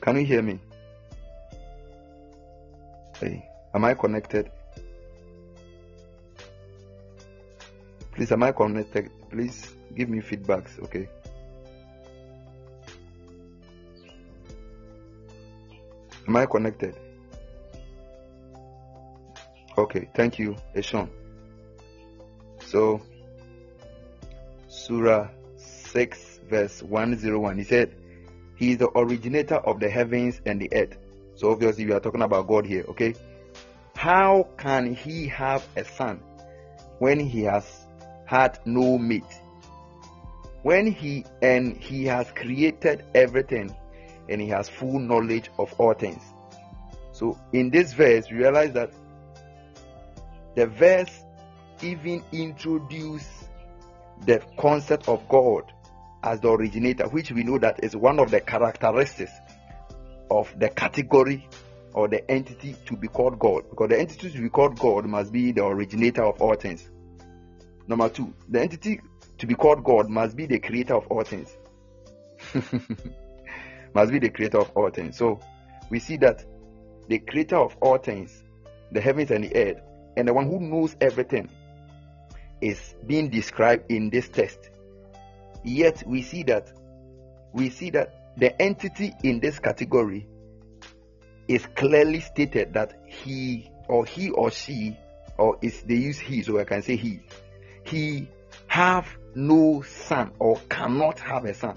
Can you hear me? Hey, am I connected? Please, am I connected? Please give me feedbacks, okay? Am I connected? Okay, thank you, Eshon. So, Surah 6, verse 101, he said, He is the originator of the heavens and the earth. So, obviously, we are talking about God here, okay? How can he have a son when he has had no mate? When he and he has created everything and he has full knowledge of all things. So, in this verse, we realize that the verse even introduce the concept of God as the originator, which we know that is one of the characteristics of the category or the entity to be called God. Because the entity to be called God must be the originator of all things. Number two, the entity to be called God must be the creator of all things. must be the creator of all things. So we see that the creator of all things, the heavens and the earth, and the one who knows everything is being described in this text. Yet we see that we see that the entity in this category is clearly stated that he or he or she or is they use he so I can say he he have no son or cannot have a son.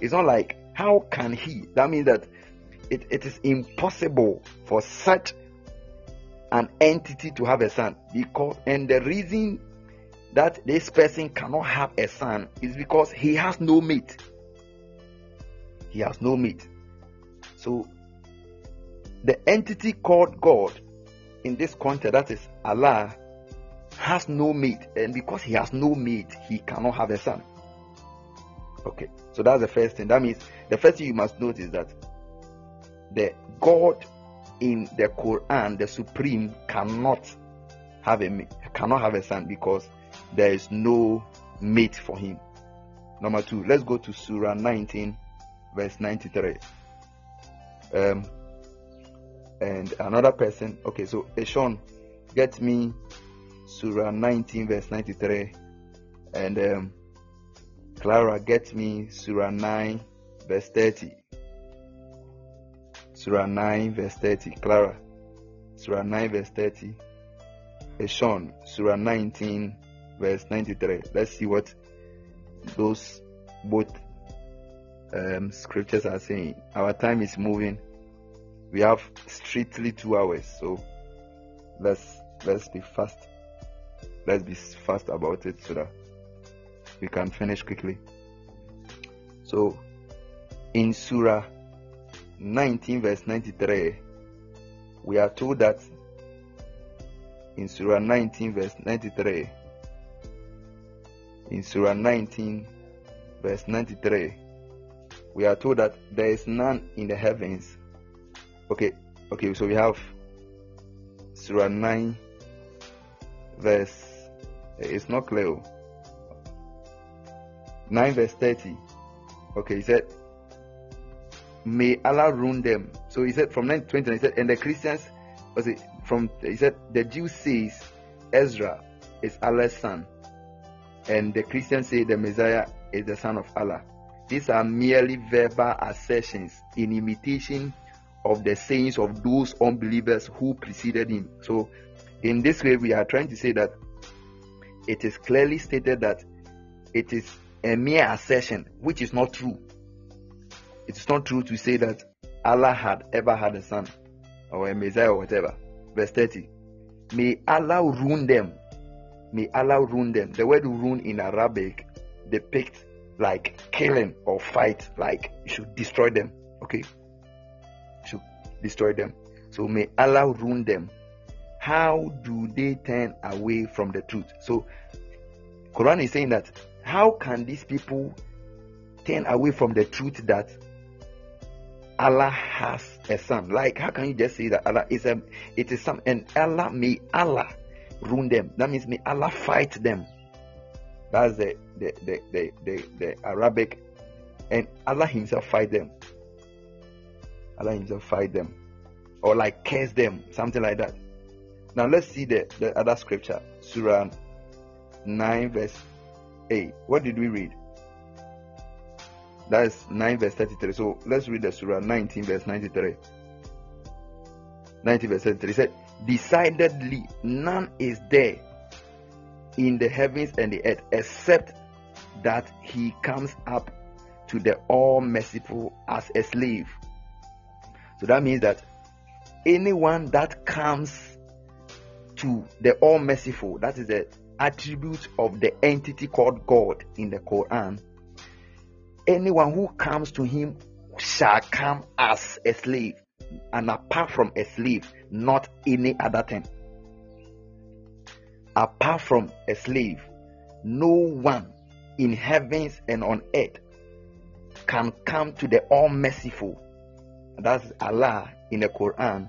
It's not like how can he? That means that it, it is impossible for such an entity to have a son because and the reason that this person cannot have a son is because he has no mate he has no mate so the entity called god in this context that is allah has no mate and because he has no mate he cannot have a son. Okay so that's the first thing. That means the first thing you must notice that the god in the Quran, the Supreme cannot have a cannot have a son because there is no mate for him. Number two, let's go to Surah 19, verse 93. Um, and another person, okay, so Eshon, get me Surah 19, verse 93, and um, Clara, get me Surah 9, verse 30. Surah 9, verse 30. Clara, Surah 9, verse 30. Eshon, Surah 19, verse 93. Let's see what those both um, scriptures are saying. Our time is moving. We have strictly two hours, so let's let's be fast. Let's be fast about it so that we can finish quickly. So, in Surah 19 verse 93 we are told that in surah 19 verse 93 in surah 19 verse 93 we are told that there is none in the heavens okay okay so we have surah 9 verse eh, it's not clear 9 verse 30 okay he said may Allah ruin them. So he said from 920, he said, and the Christians, was it from he said the Jews says Ezra is Allah's son, and the Christians say the Messiah is the son of Allah. These are merely verbal assertions in imitation of the sayings of those unbelievers who preceded him. So, in this way, we are trying to say that it is clearly stated that it is a mere assertion, which is not true it is not true to say that Allah had ever had a son or a Messiah or whatever. Verse 30. May Allah ruin them. May Allah ruin them. The word ruin in Arabic depicts like kill killing or fight, like you should destroy them. Okay? You should destroy them. So may Allah ruin them. How do they turn away from the truth? So Quran is saying that how can these people turn away from the truth that Allah has a son. Like, how can you just say that Allah is a, it is some, and Allah, may Allah ruin them. That means may Allah fight them. That's the the the the, the, the Arabic, and Allah Himself fight them. Allah Himself fight them, or like curse them, something like that. Now let's see the, the other scripture, Surah 9, verse 8. What did we read? That is 9, verse 33. So let's read the Surah 19, verse 93. 90, verse 33. It said, Decidedly, none is there in the heavens and the earth except that he comes up to the all merciful as a slave. So that means that anyone that comes to the all merciful, that is the attribute of the entity called God in the Quran. Anyone who comes to him shall come as a slave, and apart from a slave, not any other thing. Apart from a slave, no one in heavens and on earth can come to the all merciful, that's Allah in the Quran,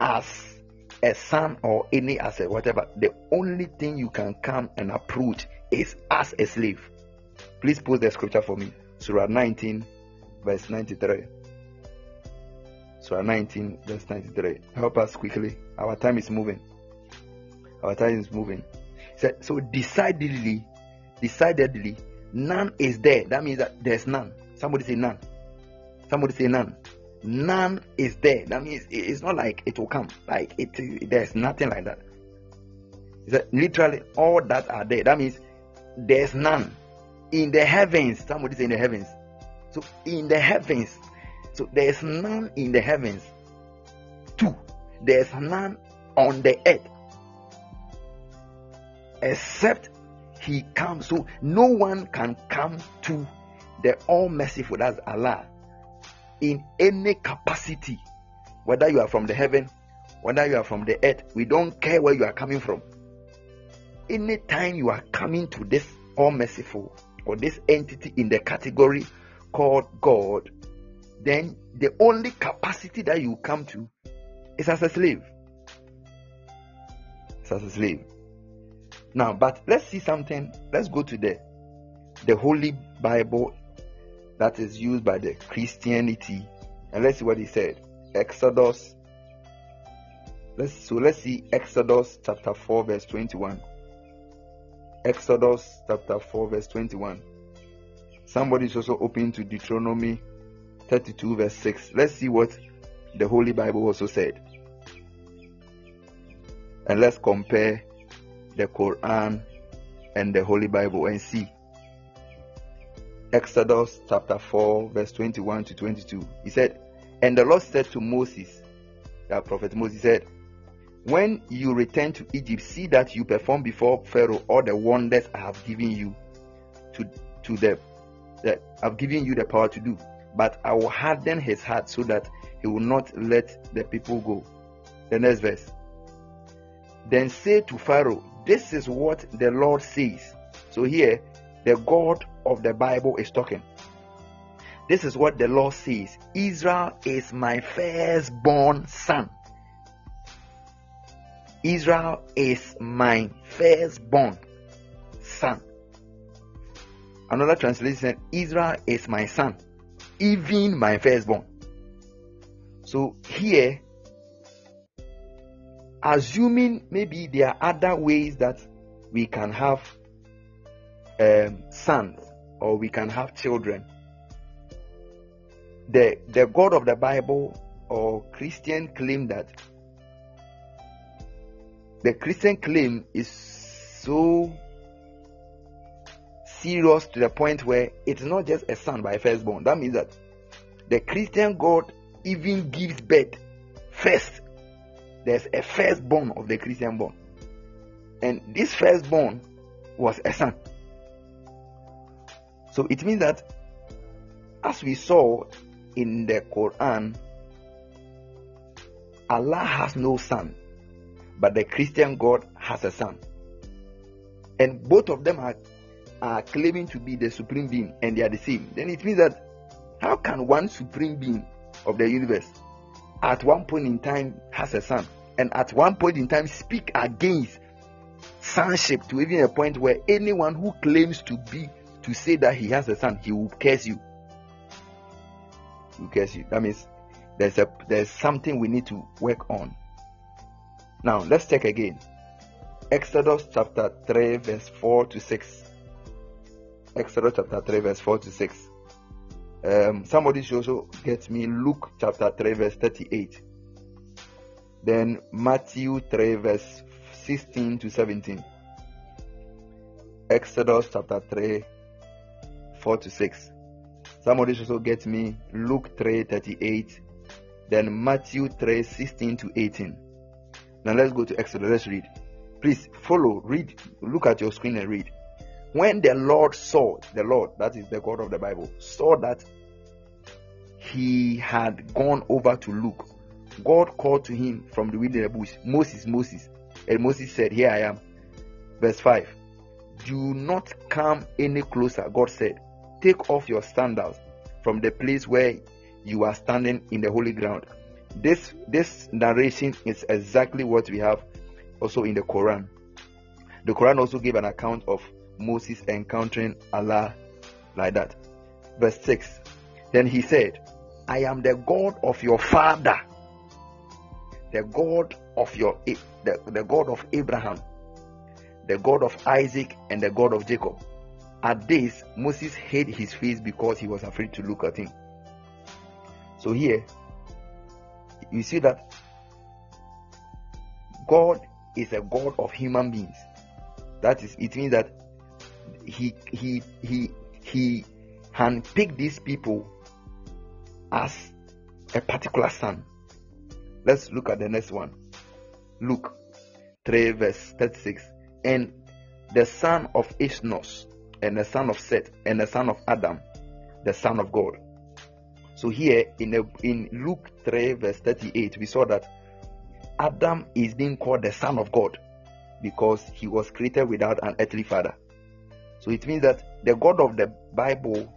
as a son or any asset, whatever, the only thing you can come and approach is as a slave. Please post the scripture for me. Surah 19, verse 93. Surah 19, verse 93. Help us quickly. Our time is moving. Our time is moving. So, decidedly, decidedly, none is there. That means that there's none. Somebody say none. Somebody say none none is there. That means it's not like it will come. Like it, there's nothing like that. Literally all that are there. That means there's none in the heavens. Somebody say in the heavens. So in the heavens, so there's none in the heavens. Two, there's none on the earth except He comes. So no one can come to the All Merciful. That's Allah in any capacity, whether you are from the heaven, whether you are from the earth, we don't care where you are coming from. Anytime you are coming to this all merciful or this entity in the category called God, then the only capacity that you come to is as a slave. As a slave. Now, but let's see something. Let's go to the the Holy Bible that is used by the Christianity. And let's see what he said. Exodus. Let's so let's see Exodus chapter 4, verse 21. Exodus chapter 4, verse 21. Somebody is also open to Deuteronomy 32, verse 6. Let's see what the Holy Bible also said. And let's compare the Quran and the Holy Bible and see Exodus chapter 4, verse 21 to 22. He said, And the Lord said to Moses, that prophet Moses said, When you return to Egypt, see that you perform before Pharaoh all the wonders I have given you to, to the that I've given you the power to do. But I will harden his heart so that he will not let the people go. The next verse. Then say to Pharaoh, This is what the Lord says. So here, the God of the Bible is talking. This is what the Lord says Israel is my firstborn son. Israel is my firstborn son. Another translation Israel is my son, even my firstborn. So here, assuming maybe there are other ways that we can have um, sons or we can have children. The, the God of the Bible or Christian claim that the Christian claim is so serious to the point where it's not just a son by firstborn. That means that the Christian God even gives birth first. There's a firstborn of the Christian born. And this firstborn was a son. So it means that as we saw in the Quran, Allah has no son, but the Christian God has a son. And both of them are, are claiming to be the supreme being and they are the same. Then it means that how can one supreme being of the universe at one point in time has a son and at one point in time speak against sonship to even a point where anyone who claims to be to say that he has a son, he will curse you. He will curse you. That means there's a there's something we need to work on. Now let's check again. Exodus chapter 3, verse 4 to 6. Exodus chapter 3, verse 4 to 6. Um, somebody should also get me Luke chapter 3, verse 38. Then Matthew 3, verse 16 to 17. Exodus chapter 3, 4 to 6. Somebody should also get me Luke 3, 38. Then Matthew 3, 16 to 18. Now let's go to Exodus. Let's read. Please follow, read, look at your screen and read. When the Lord saw, the Lord, that is the God of the Bible, saw that he had gone over to look, God called to him from the wilderness bush, Moses, Moses. And Moses said, Here I am. Verse 5. Do not come any closer, God said. Take off your sandals from the place where you are standing in the holy ground. This this narration is exactly what we have also in the Quran. The Quran also gave an account of Moses encountering Allah like that. Verse 6 Then he said, I am the God of your father, the God of your the, the God of Abraham, the God of Isaac, and the God of Jacob. At this, Moses hid his face because he was afraid to look at him. So here, you see that God is a God of human beings. That is, it means that he he he he handpicked these people as a particular son. Let's look at the next one. Luke 3 verse 36. And the son of Ishnos, and the son of Seth, and the son of Adam, the son of God. So here in in Luke 3 verse 38, we saw that Adam is being called the son of God because he was created without an earthly father. So it means that the God of the Bible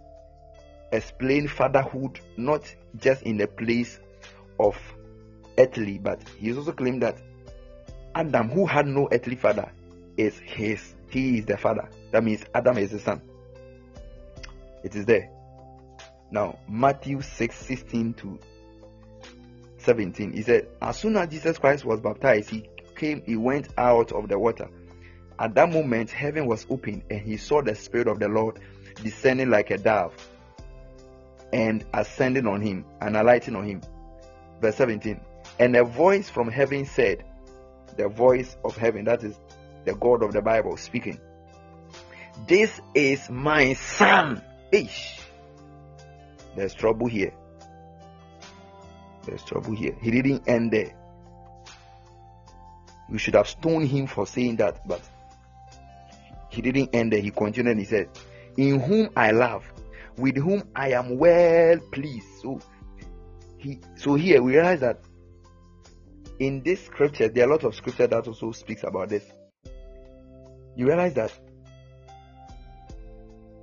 explained fatherhood not just in the place of earthly, but he also claimed that Adam, who had no earthly father, is his. He is the father. That means Adam is the son. It is there. Now, Matthew 6 16 to 17. He said, As soon as Jesus Christ was baptized, he came, he went out of the water. At that moment, heaven was opened, and he saw the Spirit of the Lord descending like a dove and ascending on him and alighting on him. Verse 17. And a voice from heaven said, The voice of heaven, that is the God of the Bible speaking. This is my son. Ish. There's trouble here. There's trouble here. He didn't end there. We should have stoned him for saying that, but he didn't end there. He continued and he said, In whom I love, with whom I am well pleased. So he so here we realize that in this scripture, there are a lot of scripture that also speaks about this. You realize that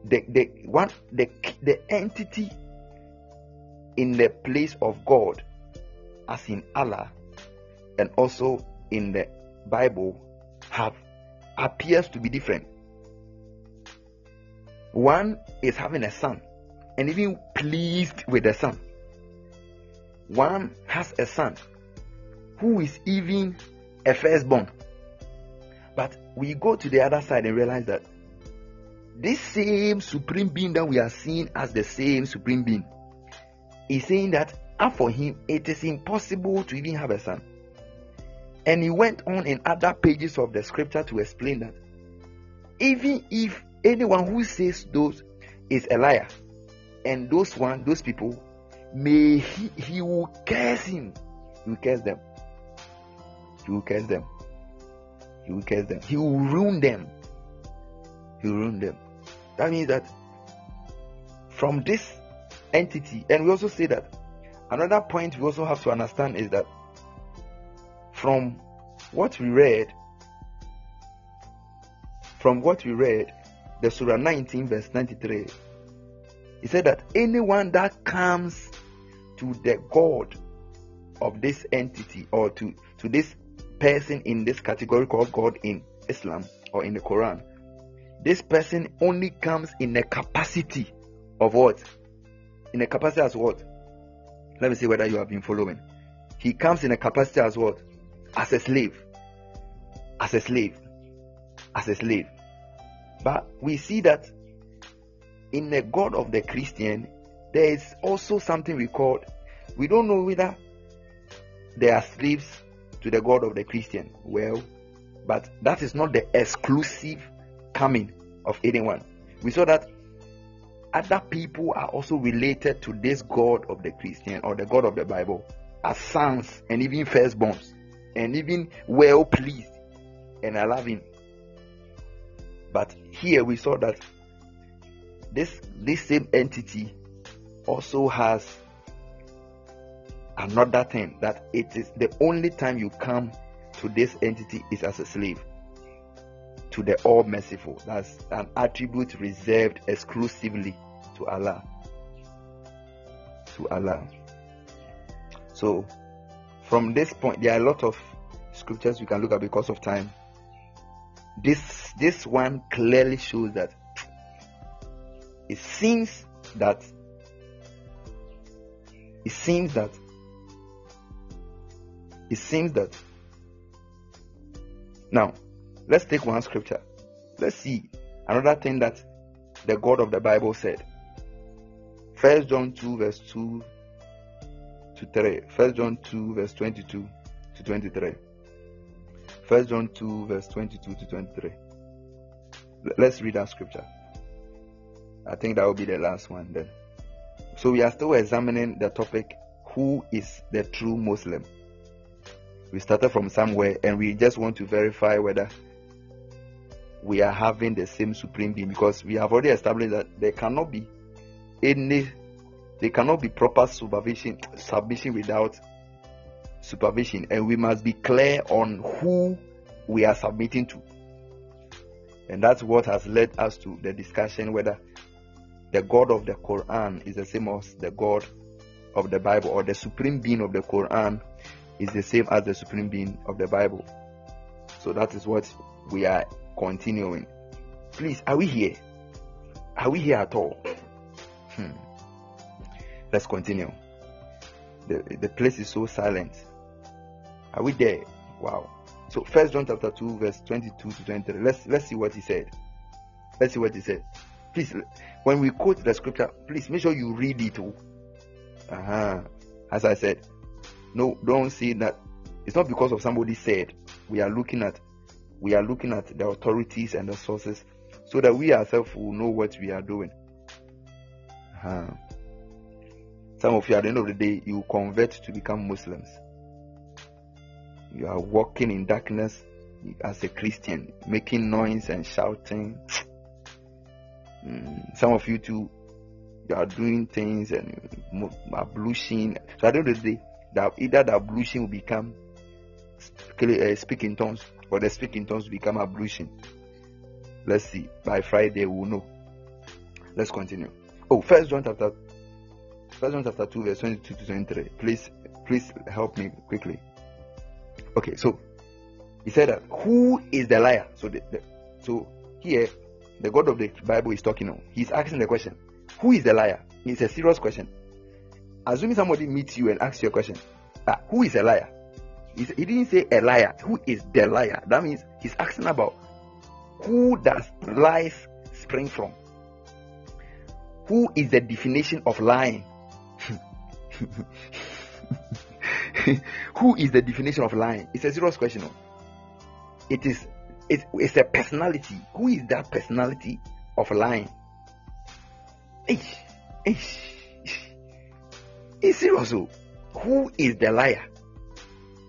the the one the the entity in the place of God, as in Allah, and also in the Bible, have appears to be different. One is having a son and even pleased with the son. One has a son who is even a firstborn. But we go to the other side and realize that this same supreme being that we are seeing as the same supreme being is saying that and for him it is impossible to even have a son. And he went on in other pages of the scripture to explain that even if anyone who says those is a liar, and those one, those people, may he, he will curse him. He will curse them. He will curse them. He will curse them. He will ruin them. He will ruin them. That means that from this entity, and we also say that another point we also have to understand is that from what we read, from what we read, the Surah 19, verse 93, he said that anyone that comes to the God of this entity or to, to this person in this category called God in Islam or in the Quran, this person only comes in the capacity of what? In the capacity as what? Let me see whether you have been following. He comes in a capacity as what? As a slave. As a slave. As a slave. But we see that in the God of the Christian, there is also something we call, we don't know whether they are slaves to the God of the Christian. Well, but that is not the exclusive coming of anyone. We saw that other people are also related to this God of the Christian or the God of the Bible as sons and even firstborns and even well pleased and loving. But here we saw that this this same entity also has another thing that it is the only time you come to this entity is as a slave to the all merciful. That's an attribute reserved exclusively to Allah. To Allah. So, from this point, there are a lot of scriptures we can look at because of time. This this one clearly shows that it seems that it seems that it seems that now let's take one scripture. Let's see another thing that the God of the Bible said. First John 2 verse 2 to 3. First John 2 verse 22 to 23. First John 2 verse 22 to 23. Let's read that scripture. I think that will be the last one then. So we are still examining the topic who is the true Muslim. We started from somewhere and we just want to verify whether we are having the same supreme being because we have already established that there cannot be any there cannot be proper supervision submission without supervision. And we must be clear on who we are submitting to. And that's what has led us to the discussion whether the god of the quran is the same as the god of the bible or the supreme being of the quran is the same as the supreme being of the bible. So that is what we are continuing. Please are we here? Are we here at all? Hmm. let's continue. The, the place is so silent. Are we there? Wow. So first john chapter 2 verse 22 to 23 let's let's see what he said. Let's see what he said. Please when we quote the scripture please make sure you read it too uh-huh. As i said no don't see that it's not because of somebody said we are looking at we are looking at the authorities and the sources so that we ourselves will know what we are doing uh-huh. some of you at the end of the day you convert to become muslims you are walking in darkness as a Christian, making noise and shouting. Mm, some of you too, you are doing things and ablution. So at the end of the that either the ablution will become uh, speaking tongues or the speaking tongues will become ablution. Let's see. By Friday we'll know. Let's continue. Oh, First John chapter, First John chapter two, verse twenty-two to twenty-three. Please, please help me quickly. Okay, so he said that who is the liar? So the, the, so here the God of the Bible is talking now. He's asking the question, who is the liar? It's a serious question. Assuming somebody meets you and asks you a question, ah, who is a liar? He, he didn't say a liar. Who is the liar? That means he's asking about who does lies spring from? Who is the definition of lying? Who is the definition of lying? It's a serious question. It is it's, it's a personality. Who is that personality of lying? Ish, ish, It's serious. Who is the liar?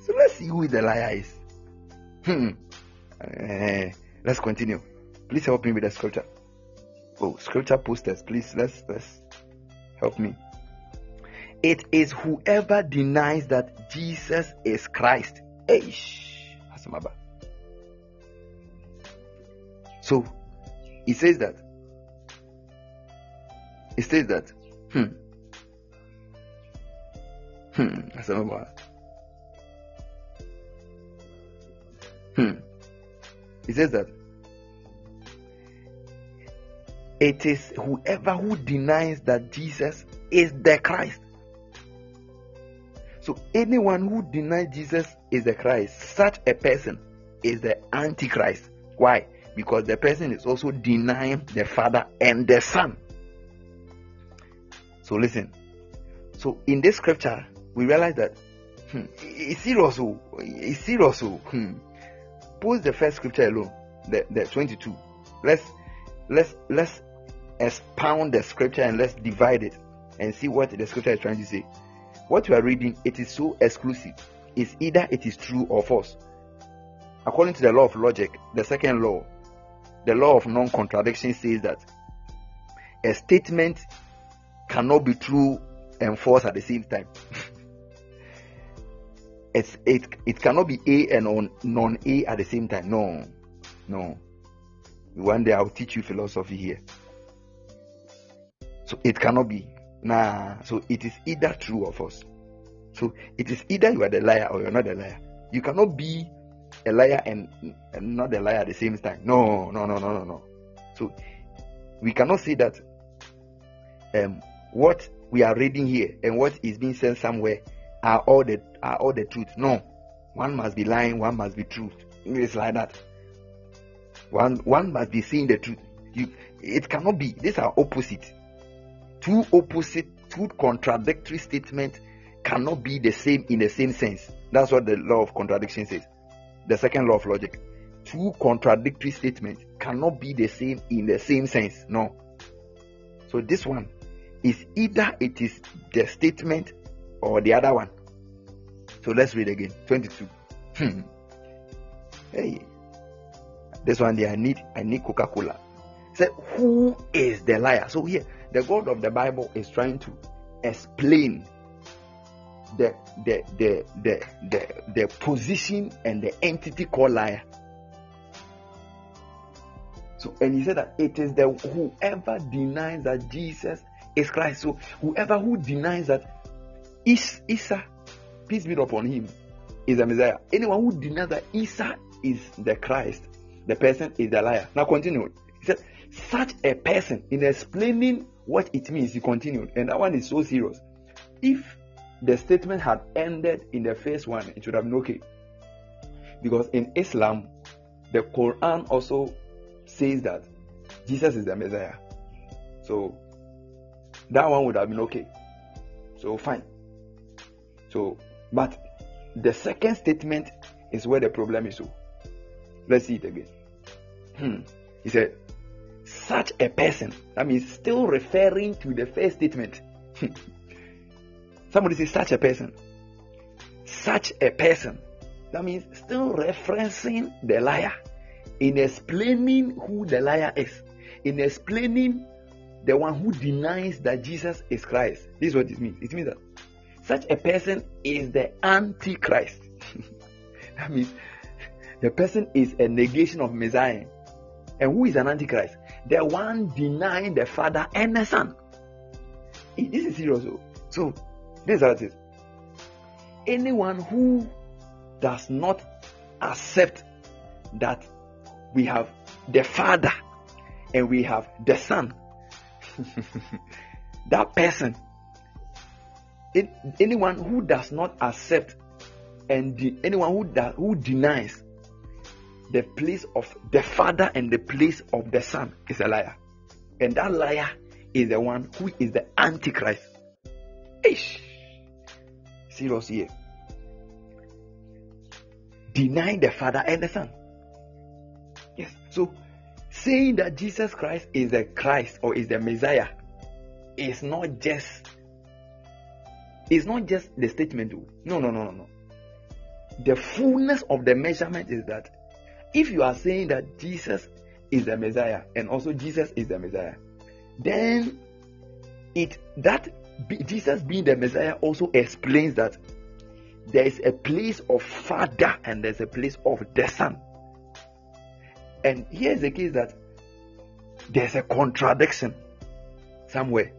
So let's see who the liar is. Hmm. Uh, let's continue. Please help me with the scripture. Oh, scripture posters, please. Let's let's help me. It is whoever denies that Jesus is Christ. Eish. So he says that. He says that. Hmm. Hmm. Hmm. He says that it is whoever who denies that Jesus is the Christ. So anyone who denies Jesus is the Christ, such a person is the Antichrist. Why? Because the person is also denying the Father and the Son. So listen. So in this scripture, we realize that hmm. Oh. It's serious. Oh. Hmm. Post the first scripture alone, the, the 22. Let's let's let's expound the scripture and let's divide it and see what the scripture is trying to say. What you are reading, it is so exclusive. It's either it is true or false. According to the law of logic, the second law, the law of non-contradiction says that a statement cannot be true and false at the same time. it's it it cannot be A and non A at the same time. No, no. One day I'll teach you philosophy here. So it cannot be. Nah. So it is either true or false. So it is either you are the liar or you're not the liar. You cannot be a liar and, and not a liar at the same time. No, no, no, no, no, no. So we cannot say that um, what we are reading here and what is being said somewhere are all the are all the truth. No, one must be lying, one must be truth. It's like that. One one must be seeing the truth. You, it cannot be. These are opposite two opposite, two contradictory statements cannot be the same in the same sense. That's what the law of contradiction says. The second law of logic. Two contradictory statements cannot be the same in the same sense. No. So this one is either it is the statement or the other one. So let's read again. 22. Hmm. hey. This one there I need I need Coca-Cola. Say who is the liar? So here the God of the Bible is trying to explain the the the the the, the position and the entity called liar. So and he said that it is the whoever denies that Jesus is Christ. So whoever who denies that is Isa, peace be upon him, is the Messiah. Anyone who denies that Isa is the Christ, the person is the liar. Now continue. He said, such a person in explaining what it means. He continued, and that one is so serious. If the statement had ended in the first one, it should have been okay. Because in Islam, the Quran also says that Jesus is the Messiah. So that one would have been okay. So fine. So, but the second statement is where the problem is. So let's see it again. Hmm. He said, such a person. That means still referring to the first statement. Somebody says such a person. Such a person. That means still referencing the liar in explaining who the liar is, in explaining the one who denies that Jesus is Christ. This is what it means. It means that such a person is the Antichrist. that means the person is a negation of Messiah. And who is an Antichrist? the one denying the Father and the Son. This is serious. So, this is how it is. Anyone who does not accept that we have the Father and we have the Son, that person, anyone who does not accept and de- anyone who, da- who denies the place of the Father and the place of the Son is a liar. And that liar is the one who is the Antichrist. Ish. Serious here. Denying the Father and the Son. Yes. So saying that Jesus Christ is the Christ or is the Messiah is not just it's not just the statement. No, no, no, no, no. The fullness of the measurement is that if you are saying that Jesus is the Messiah and also Jesus is the Messiah, then it that be, Jesus being the Messiah also explains that there is a place of Father and there's a place of the Son. And here's the case that there's a contradiction somewhere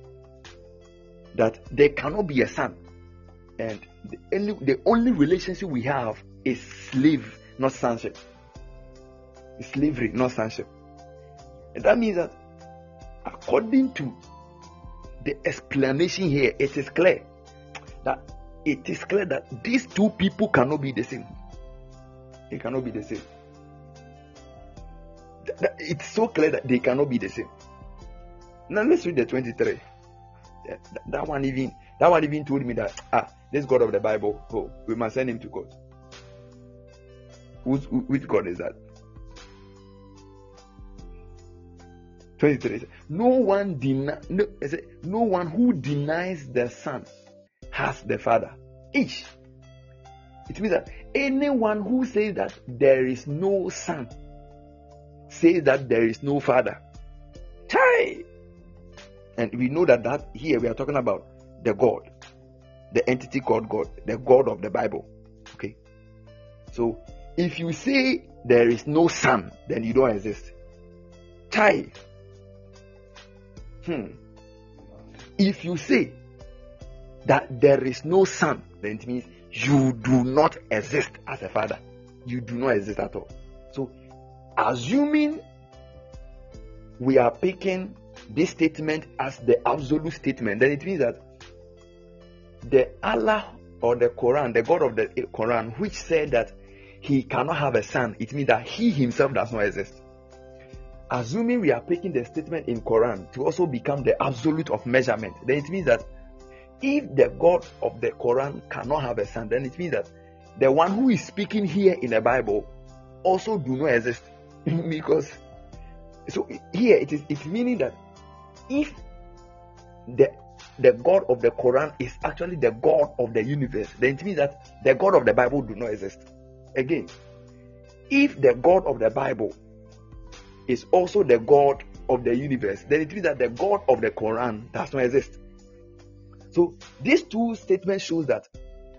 that there cannot be a son, and the only, the only relationship we have is slave, not sonship. slavery, not sonship. And that means that according to the explanation here, it is clear that it is clear that these two people cannot be the same. They cannot be the same. It's so clear that they cannot be the same. Now let's read the 23. That, one even that one even told me that ah this God of the Bible, oh, we must send him to court. Who's, which God is that? 23. No one deny no, no one who denies the Son has the Father. Each. It means that anyone who says that there is no Son says that there is no Father. And we know that that here we are talking about the God, the entity called God, the God of the Bible. Okay. So if you say there is no Son, then you don't exist. Chai. Hmm. If you say that there is no son, then it means you do not exist as a father. You do not exist at all. So, assuming we are picking this statement as the absolute statement, then it means that the Allah or the Quran, the God of the Quran, which said that he cannot have a son, it means that he himself does not exist assuming we are taking the statement in Quran to also become the absolute of measurement, then it means that if the God of the Quran cannot have a son, then it means that the one who is speaking here in the Bible also do not exist. because so here it is it's meaning that if the the God of the Quran is actually the God of the universe, then it means that the God of the Bible do not exist. Again, if the God of the Bible is also the God of the universe, then it means that the God of the Quran does not exist. So these two statements shows that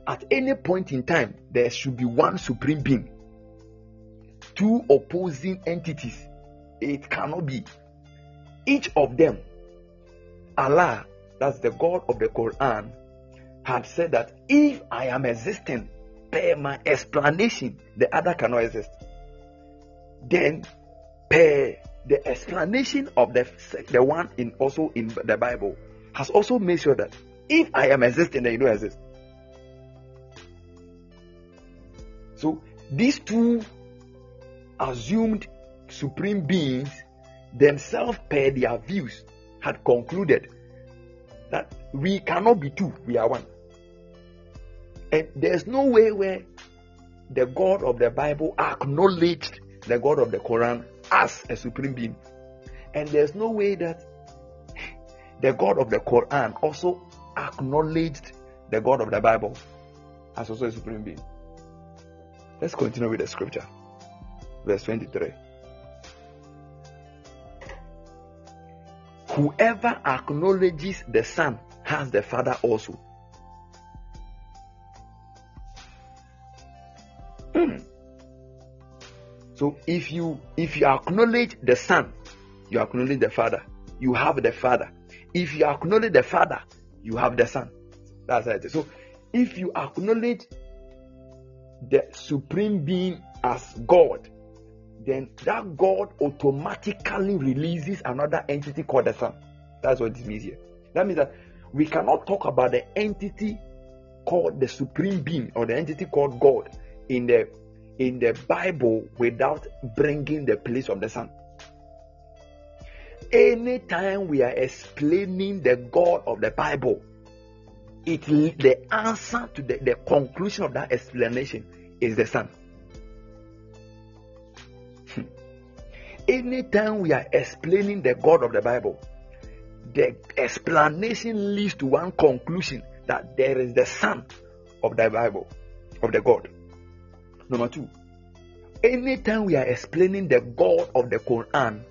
at any point in time there should be one supreme being. Two opposing entities. It cannot be. Each of them, Allah, that's the God of the Quran, had said that if I am existing per my explanation, the other cannot exist. Then per the explanation of the the one in also in the Bible has also made sure that if I am existing, then you don't exist. So these two assumed supreme beings themselves, per their views, had concluded that we cannot be two, we are one. And there's no way where the God of the Bible acknowledged the God of the Quran as a supreme being. And there's no way that the God of the Quran also acknowledged the God of the Bible as also a supreme being. Let's continue with the scripture. Verse 23. Whoever acknowledges the Son has the Father also. Hmm. So if you if you acknowledge the Son, you acknowledge the Father. You have the Father. If you acknowledge the Father, you have the Son. That's it. So if you acknowledge the supreme being as God, then that God automatically releases another entity called the Son. That's what it means here. That means that we cannot talk about the entity called the supreme being or the entity called God in the in the Bible without bringing the place of the Son. Anytime we are explaining the God of the Bible, it the answer to the, the conclusion of that explanation is the Son. Anytime we are explaining the God of the Bible, the explanation leads to one conclusion that there is the Son of the Bible, of the God. Number two, anytime we are explaining the God of the Quran,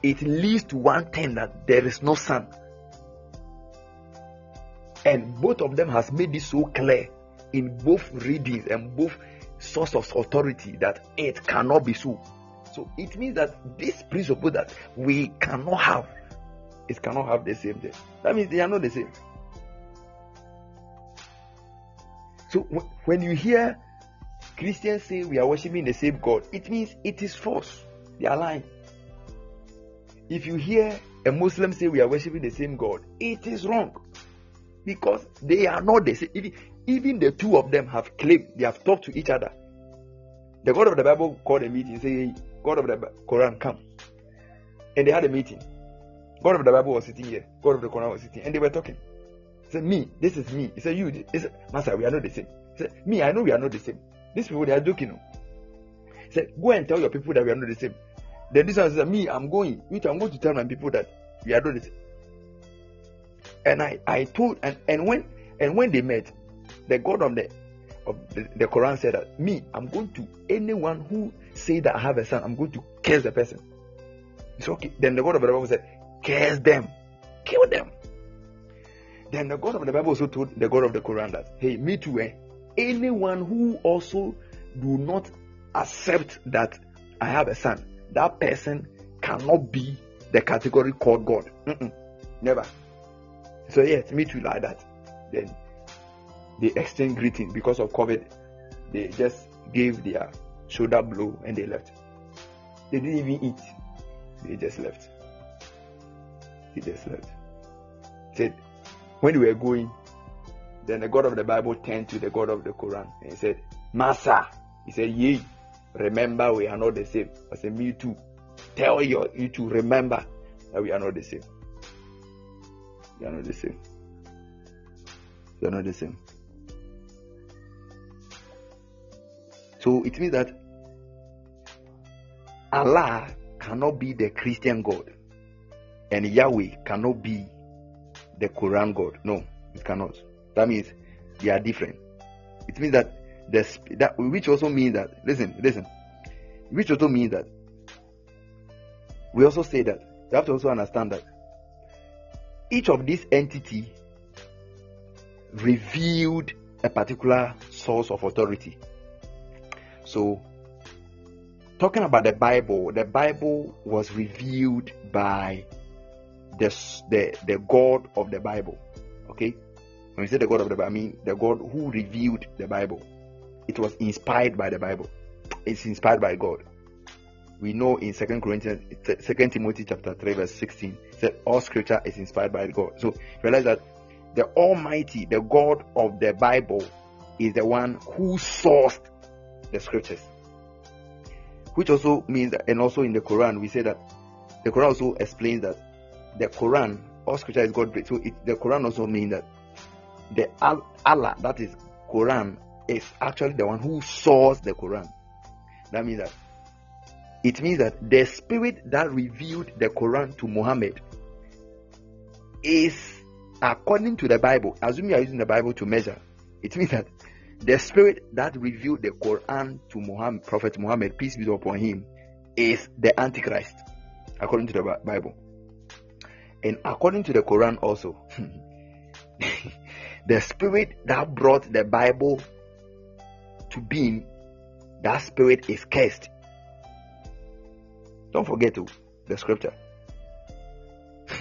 it leads to one thing that there is no son. And both of them has made this so clear in both readings and both source of authority that it cannot be so. So it means that this principle that we cannot have, it cannot have the same thing. That means they are not the same. So when you hear Christians say we are worshiping the same God, it means it is false. They are lying. If you hear a Muslim say we are worshiping the same God, it is wrong because they are not the same. Even, the two of them have claimed they have talked to each other. The God of the Bible called a meeting, say, God of the Quran, come. And they had a meeting. God of the Bible was sitting here. God of the Quran was sitting, and they were talking. He said, Me, this is me. He said, You, he said, Master, we are not the same. He said, Me, I know we are not the same. These people, they are joking. Oh. He said, Go and tell your people that we are not the same. Then this one said, Me, I'm going. Which I'm going to tell my people that we are not the same. And I, I told, and, and when and when they met, the God of the of the, the Quran said that me, I'm going to anyone who say that I have a son, I'm going to curse the person. It's okay. Then the God of the Bible said, curse them, kill them. Then the God of the Bible also told the God of the Quran that, hey, me too, eh? Anyone who also do not accept that I have a son, that person cannot be the category called God. Mm-mm, never. So yes, me too like that. Then they exchange greeting because of COVID. They just gave their shoulder blow and they left. They didn't even eat. They just left. They just left. Said when we were going, then the God of the Bible turned to the God of the Quran and he said, Master, he said, Yea, remember we are not the same. I said, Me too. Tell your, you to remember that we are not the same. We are not the same. We are not the same. So it means that Allah cannot be the Christian God and Yahweh cannot be the Quran God. No, it cannot. That means they are different. It means that the that which also means that listen, listen, which also means that we also say that you have to also understand that each of these entity revealed a particular source of authority. So, talking about the Bible, the Bible was revealed by the, the, the God of the Bible. Okay? When we say the God of the Bible, I mean the God who revealed the Bible. It was inspired by the Bible. It's inspired by God. We know in Second Corinthians, Second Timothy chapter 3, verse 16, said all scripture is inspired by God. So realize that the Almighty, the God of the Bible, is the one who sourced the scriptures. Which also means that, and also in the Quran, we say that the Quran also explains that the Quran, all scripture is God breathed. So it, the Quran also means that the Allah, that is Quran, is actually the one who sourced the Quran. That means that it means that the spirit that revealed the Quran to Muhammad is according to the Bible. Assuming you are using the Bible to measure, it means that the spirit that revealed the Quran to Muhammad, Prophet Muhammad, peace be upon him, is the Antichrist, according to the Bible. And according to the Quran, also, the spirit that brought the Bible to being, that spirit is cursed. Don't forget to the scripture.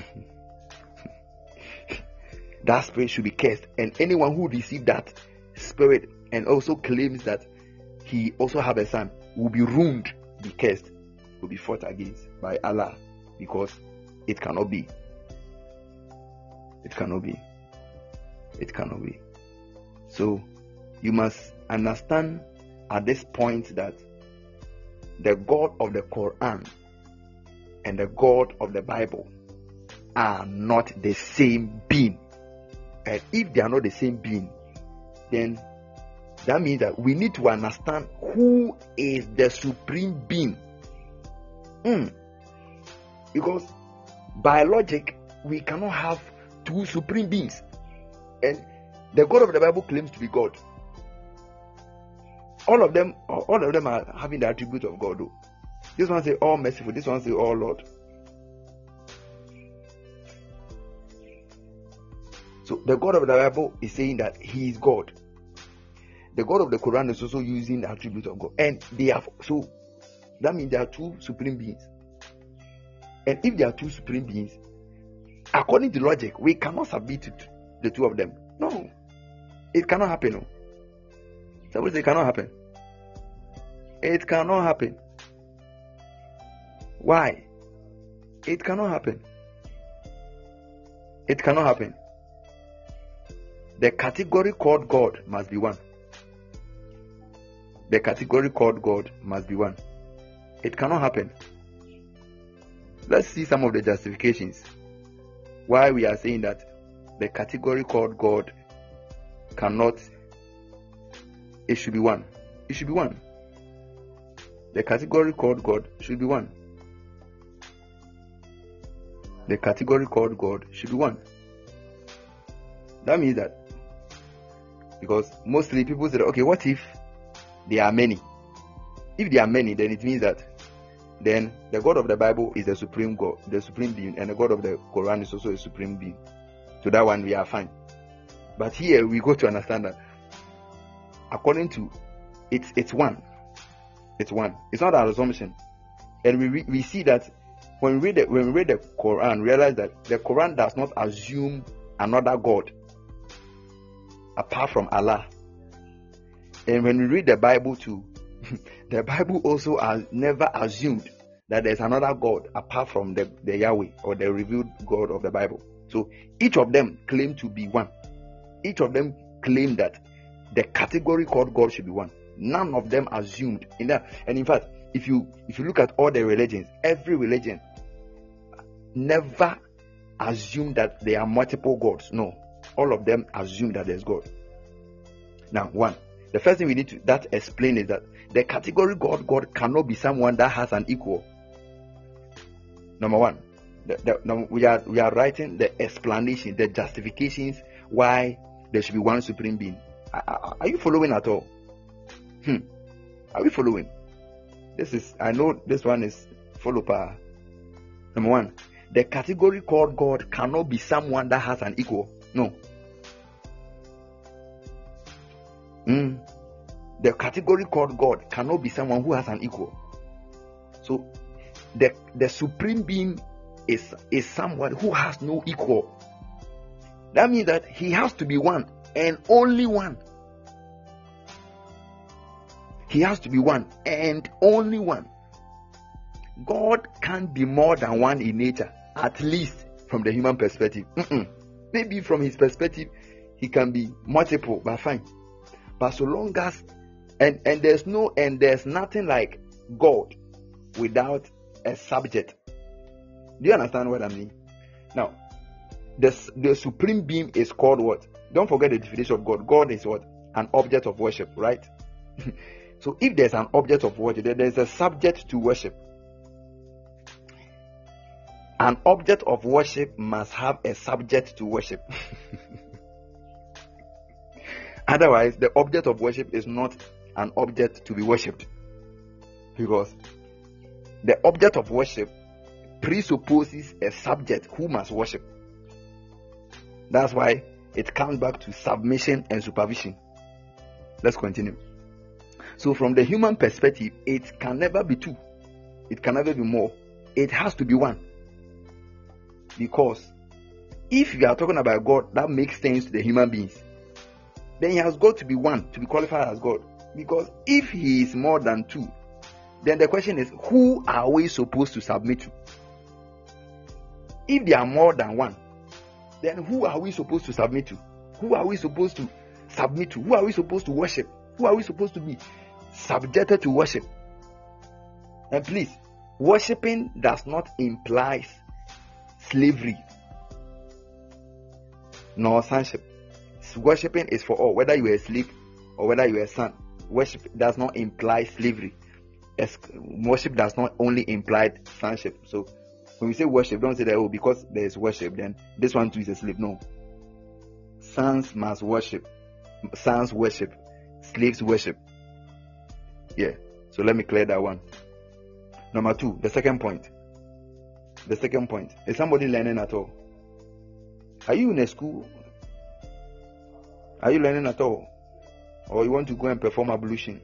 that spirit should be cursed, and anyone who received that spirit and also claims that he also have a son will be ruined, be cursed, will be fought against by Allah because it cannot be. It cannot be. It cannot be. So you must understand at this point that the God of the Quran and the God of the Bible are not the same being. And if they are not the same being, then that means that we need to understand who is the supreme being. Mm. Because by logic, we cannot have two supreme beings. And the God of the Bible claims to be God. All of them, all of them are having the attribute of God. Though. This one say all merciful, this one say all Lord. So the God of the Bible is saying that He is God. The God of the Quran is also using the attribute of God, and they have so that means there are two supreme beings. And if there are two supreme beings, according to logic, we cannot submit to the two of them. No, it cannot happen. No. Somebody it cannot happen. It cannot happen. Why? It cannot happen. It cannot happen. The category called God must be one. The category called God must be one. It cannot happen. Let's see some of the justifications why we are saying that the category called God cannot, it should be one. It should be one. The category called God should be one. The category called God should be one. That means that because mostly people say, okay, what if there are many? If there are many, then it means that then the God of the Bible is the supreme God, the supreme being, and the God of the Quran is also a supreme being. So that one we are fine. But here we go to understand that according to it's it's one. It's one. It's not an assumption. And we we see that when we read the, when we read the Quran, realize that the Quran does not assume another God apart from Allah. And when we read the Bible too, the Bible also has never assumed that there's another God apart from the, the Yahweh or the revealed God of the Bible. So each of them claim to be one. Each of them claim that the category called God should be one. None of them assumed in that. And in fact, if you if you look at all the religions, every religion never assumed that there are multiple gods. No, all of them assume that there's God. Now, one, the first thing we need to that explain is that the category God God cannot be someone that has an equal. Number one, the, the, we are we are writing the explanation, the justifications why there should be one supreme being. Are, are you following at all? Hmm. Are we following? This is I know this one is follow par. Number one, the category called God cannot be someone that has an equal. No. Mm. The category called God cannot be someone who has an equal. So the the supreme being is is someone who has no equal. That means that he has to be one and only one. He has to be one and only one. God can't be more than one in nature, at least from the human perspective. Mm-mm. Maybe from his perspective, he can be multiple, but fine. But so long as and and there's no and there's nothing like God without a subject. Do you understand what I mean? Now, the, the supreme being is called what? Don't forget the definition of God. God is what? An object of worship, right? so if there's an object of worship, then there's a subject to worship. An object of worship must have a subject to worship. Otherwise, the object of worship is not an object to be worshipped. Because the object of worship presupposes a subject who must worship. That's why it comes back to submission and supervision. Let's continue. So, from the human perspective, it can never be two, it can never be more. It has to be one. Because if you are talking about God that makes sense to the human beings, then he has got to be one to be qualified as God. Because if he is more than two, then the question is who are we supposed to submit to? If there are more than one, then who are we supposed to submit to? Who are we supposed to submit to? Who are we supposed to worship? Who are we supposed to be subjected to worship? And please, worshipping does not imply slavery nor sonship. Worshipping is for all, whether you are a slave or whether you are a son. Worship does not imply slavery. As worship does not only imply sonship. So when we say worship, don't say that oh because there is worship, then this one too is a slave. No. Sons must worship. Sons worship. Slaves worship. Yeah. So let me clear that one. Number two, the second point. The second point. Is somebody learning at all? Are you in a school? Are you learning at all? Or you want to go and perform ablution?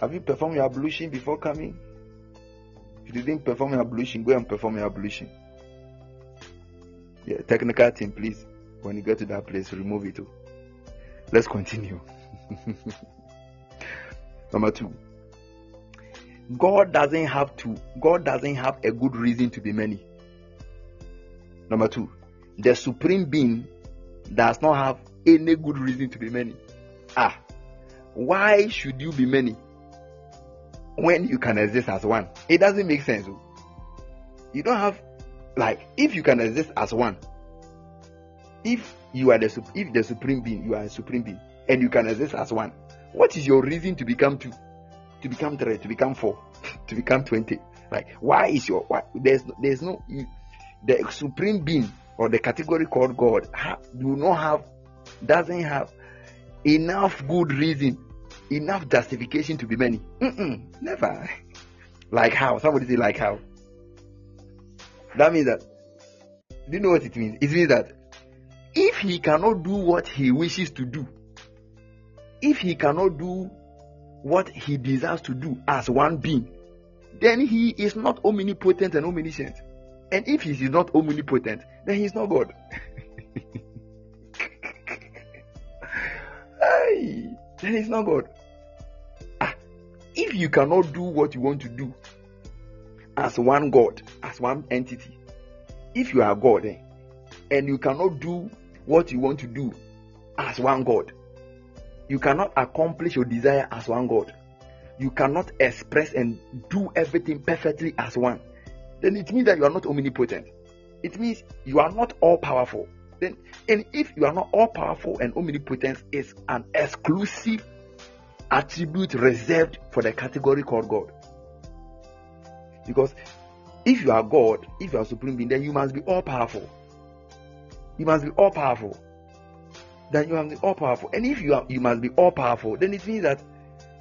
Have you performed your ablution before coming? If you didn't perform your ablution, go and perform your ablution. Yeah, technical team, please. When you get to that place, remove it. Too. Let's continue. Number two. God doesn't have to, God doesn't have a good reason to be many. Number two, the supreme being does not have any good reason to be many. Ah, why should you be many when you can exist as one? It doesn't make sense. Oh. You don't have, like, if you can exist as one, if you are the if the supreme being, you are a supreme being, and you can exist as one. What is your reason to become two, to become three, to become four, to become twenty? Like, why is your why? There's there's no you, the supreme being or the category called God ha, do not have doesn't have enough good reason, enough justification to be many. Mm-mm, never. like how? Somebody say like how? That means that. Do you know what it means? It means that if he cannot do what he wishes to do, if he cannot do what he desires to do as one being, then he is not omnipotent and omniscient. And if he is not omnipotent, then he is not God. then he's not God. Ah, if you cannot do what you want to do as one God, as one entity, if you are God eh, and you cannot do what you want to do as one God. You cannot accomplish your desire as one God. You cannot express and do everything perfectly as one. Then it means that you are not omnipotent. It means you are not all powerful. Then, and if you are not all powerful and omnipotent is an exclusive attribute reserved for the category called God. Because if you are God, if you are supreme being, then you must be all powerful. You must be all powerful. Then you must be all powerful. And if you are you must be all powerful, then it means that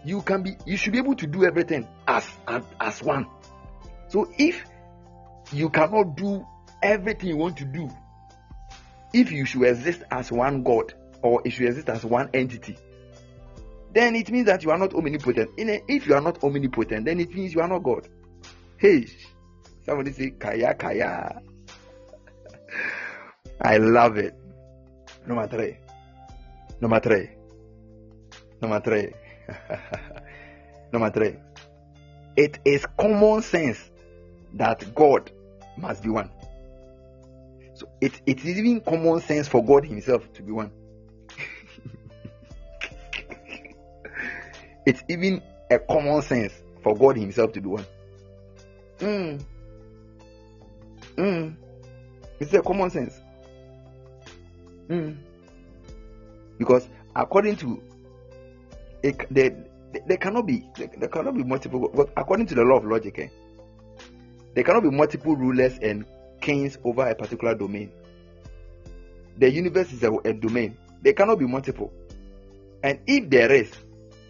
you can be you should be able to do everything as as, as one. So if you cannot do everything you want to do, if you should exist as one God or if you exist as one entity, then it means that you are not omnipotent. if you are not omnipotent, then it means you are not God. Hey, somebody say kaya kaya. I love it. Number three. Number three. Number three. Number three. It is common sense that God must be one. So it, it is even common sense for God Himself to be one. it's even a common sense for God Himself to be one. Mm. Mm. It's a common sense. Mm. Because according to it, there, there cannot be there, cannot be multiple. But according to the law of logic, eh, there cannot be multiple rulers and kings over a particular domain. The universe is a, a domain. There cannot be multiple. And if there is,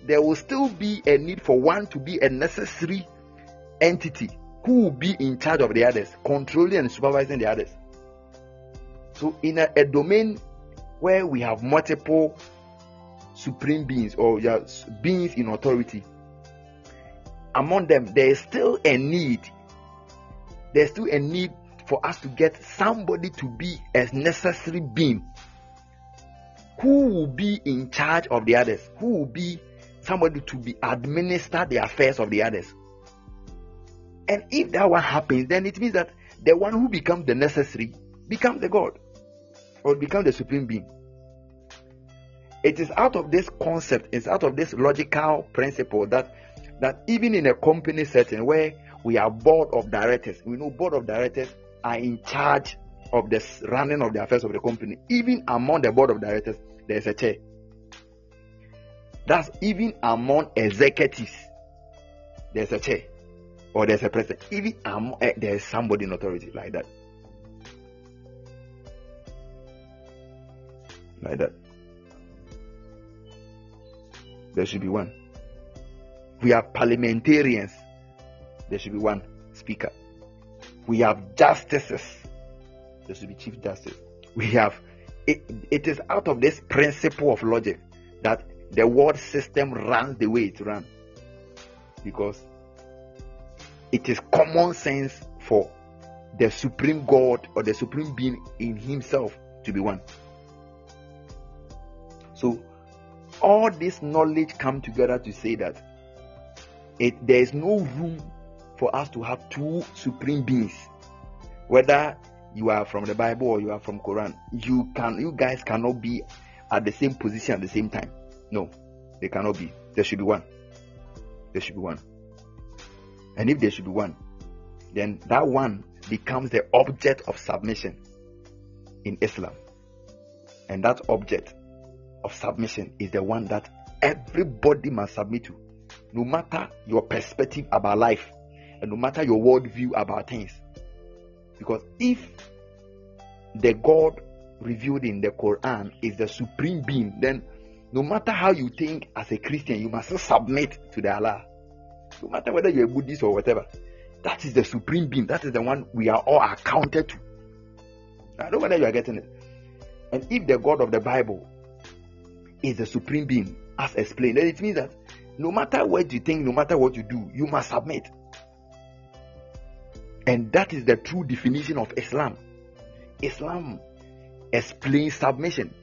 there will still be a need for one to be a necessary entity who will be in charge of the others, controlling and supervising the others. So, in a, a domain where we have multiple supreme beings or beings in authority, among them there is still a need. There's still a need for us to get somebody to be a necessary being who will be in charge of the others, who will be somebody to be administer the affairs of the others. And if that one happens, then it means that the one who becomes the necessary becomes the God or become the supreme being. It is out of this concept, it's out of this logical principle that that even in a company setting where we are board of directors, we know board of directors are in charge of the running of the affairs of the company. Even among the board of directors, there's a chair. That's even among executives, there's a chair or there's a president. Even among, uh, there's somebody in authority like that. like that. There should be one. We are parliamentarians. There should be one speaker. We have justices. There should be chief justice. We have it, it is out of this principle of logic that the world system runs the way it runs. Because it is common sense for the supreme God or the supreme being in himself to be one. So all this knowledge come together to say that it there is no room for us to have two supreme beings. Whether you are from the bible or you are from quran you can you guys cannot be at the same position at the same time. No they cannot be. There should be one. There should be one. And if there should be one then that one becomes the object of submission in islam. And that object of submission is the one that everybody must submit to. No matter your perspective about life and no matter your worldview about things. Because if the God revealed in the Quran is the supreme being, then no matter how you think as a Christian, you must submit to the Allah. No matter whether you're a Buddhist or whatever, that is the supreme being. That is the one we are all accounted to. I don't know whether you are getting it. And if the God of the Bible is the supreme being, as explained, then it means that no matter what you think, no matter what you do, you must submit. And that is the true definition of Islam. Islam explains submission.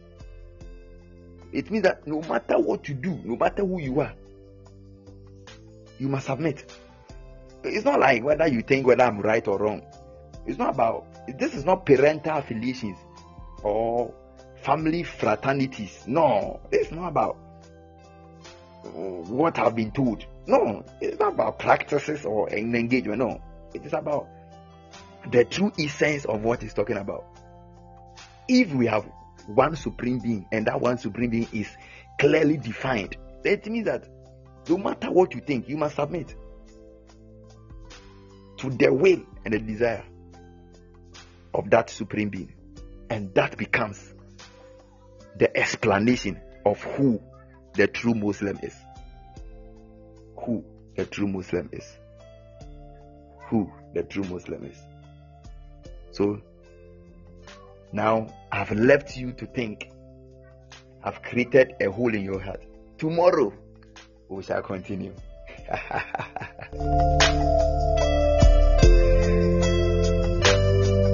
It means that no matter what you do, no matter who you are, you must submit. It's not like whether you think whether I'm right or wrong. It's not about this is not parental affiliations or family fraternities. No, it's not about what I've been told. No, it's not about practices or engagement. No, it is about the true essence of what he's talking about. If we have one supreme being and that one supreme being is clearly defined, it means that no matter what you think, you must submit to the will and the desire of that supreme being. And that becomes the explanation of who the true Muslim is. Who the true Muslim is. Who the true Muslim is. So now I've left you to think. I've created a hole in your heart. Tomorrow we shall continue.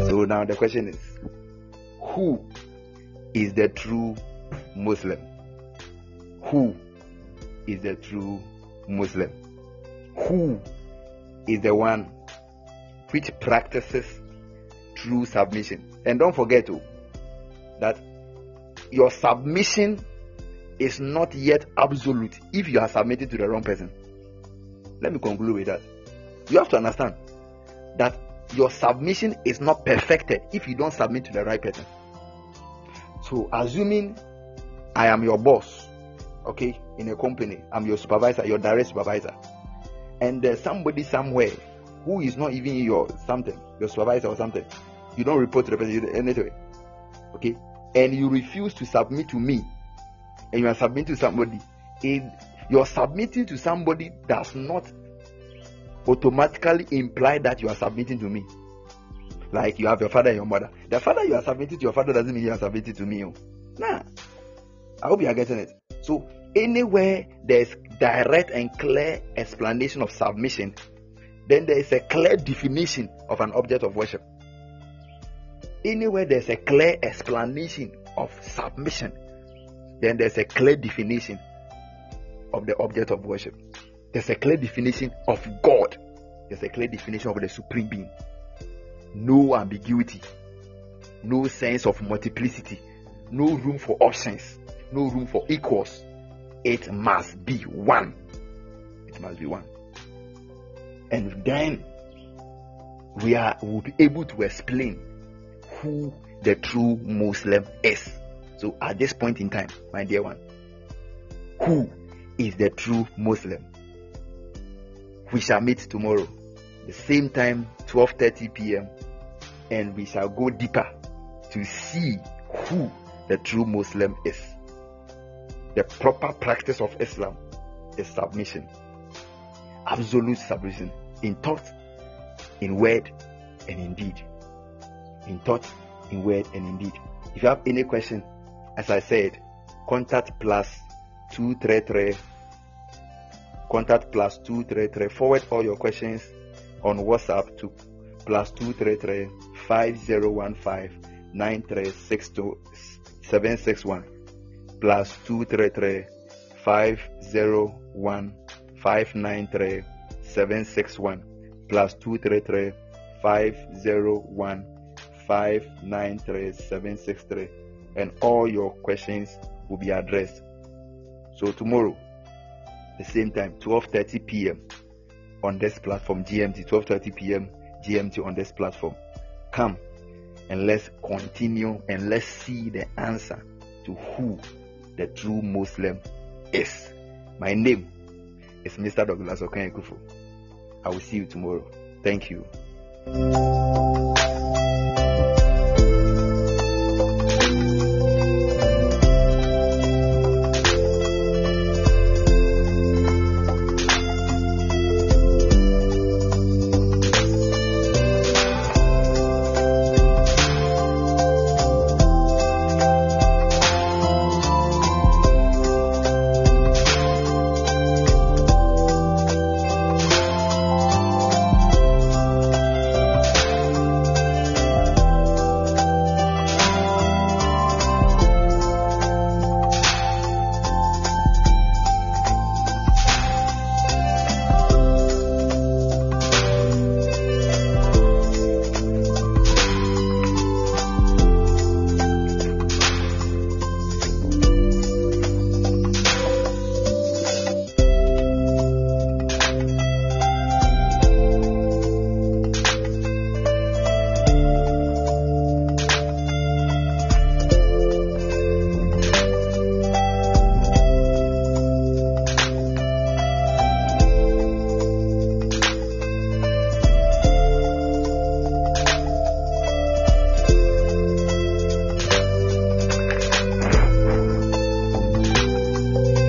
so now the question is who is the true Muslim? Who is the true Muslim? Who is the one which practices true submission? And don't forget to, that your submission is not yet absolute if you are submitted to the wrong person. Let me conclude with that. You have to understand that your submission is not perfected if you don't submit to the right person. So, assuming I am your boss, okay, in a company, I'm your supervisor, your direct supervisor, and there's somebody somewhere who is not even your something, your supervisor or something, you don't report to the person anyway, okay, and you refuse to submit to me, and you are submitting to somebody, if your submitting to somebody does not automatically imply that you are submitting to me. Like you have your father and your mother. The father you are submitting to your father doesn't mean you are submitting to me. Oh. Nah. I hope you are getting it. So anywhere there's direct and clear explanation of submission, then there is a clear definition of an object of worship. Anywhere there's a clear explanation of submission, then there's a clear definition of the object of worship. There's a clear definition of God. There's a clear definition of the supreme being. No ambiguity, no sense of multiplicity, no room for options, no room for equals. It must be one. It must be one. And then we are will be able to explain who the true Muslim is. So at this point in time, my dear one, who is the true Muslim? We shall meet tomorrow, the same time, 12:30 p.m., and we shall go deeper to see who the true Muslim is. The proper practice of Islam is submission, absolute submission in thought, in word, and in deed. In thought, in word, and in deed. If you have any question, as I said, contact plus two three three. Contact plus two three three. Forward all your questions on WhatsApp to plus two three three five zero one five nine three six two seven six one plus two three three five zero one 593 761 plus 233 501 593 763 and all your questions will be addressed. So tomorrow, the same time, 12:30 p.m. on this platform GMT, 12:30 p.m. GMT on this platform. Come and let's continue and let's see the answer to who the true Muslim is. My name is Mr. Douglas Okanyekufo. I will see you tomorrow. Thank you.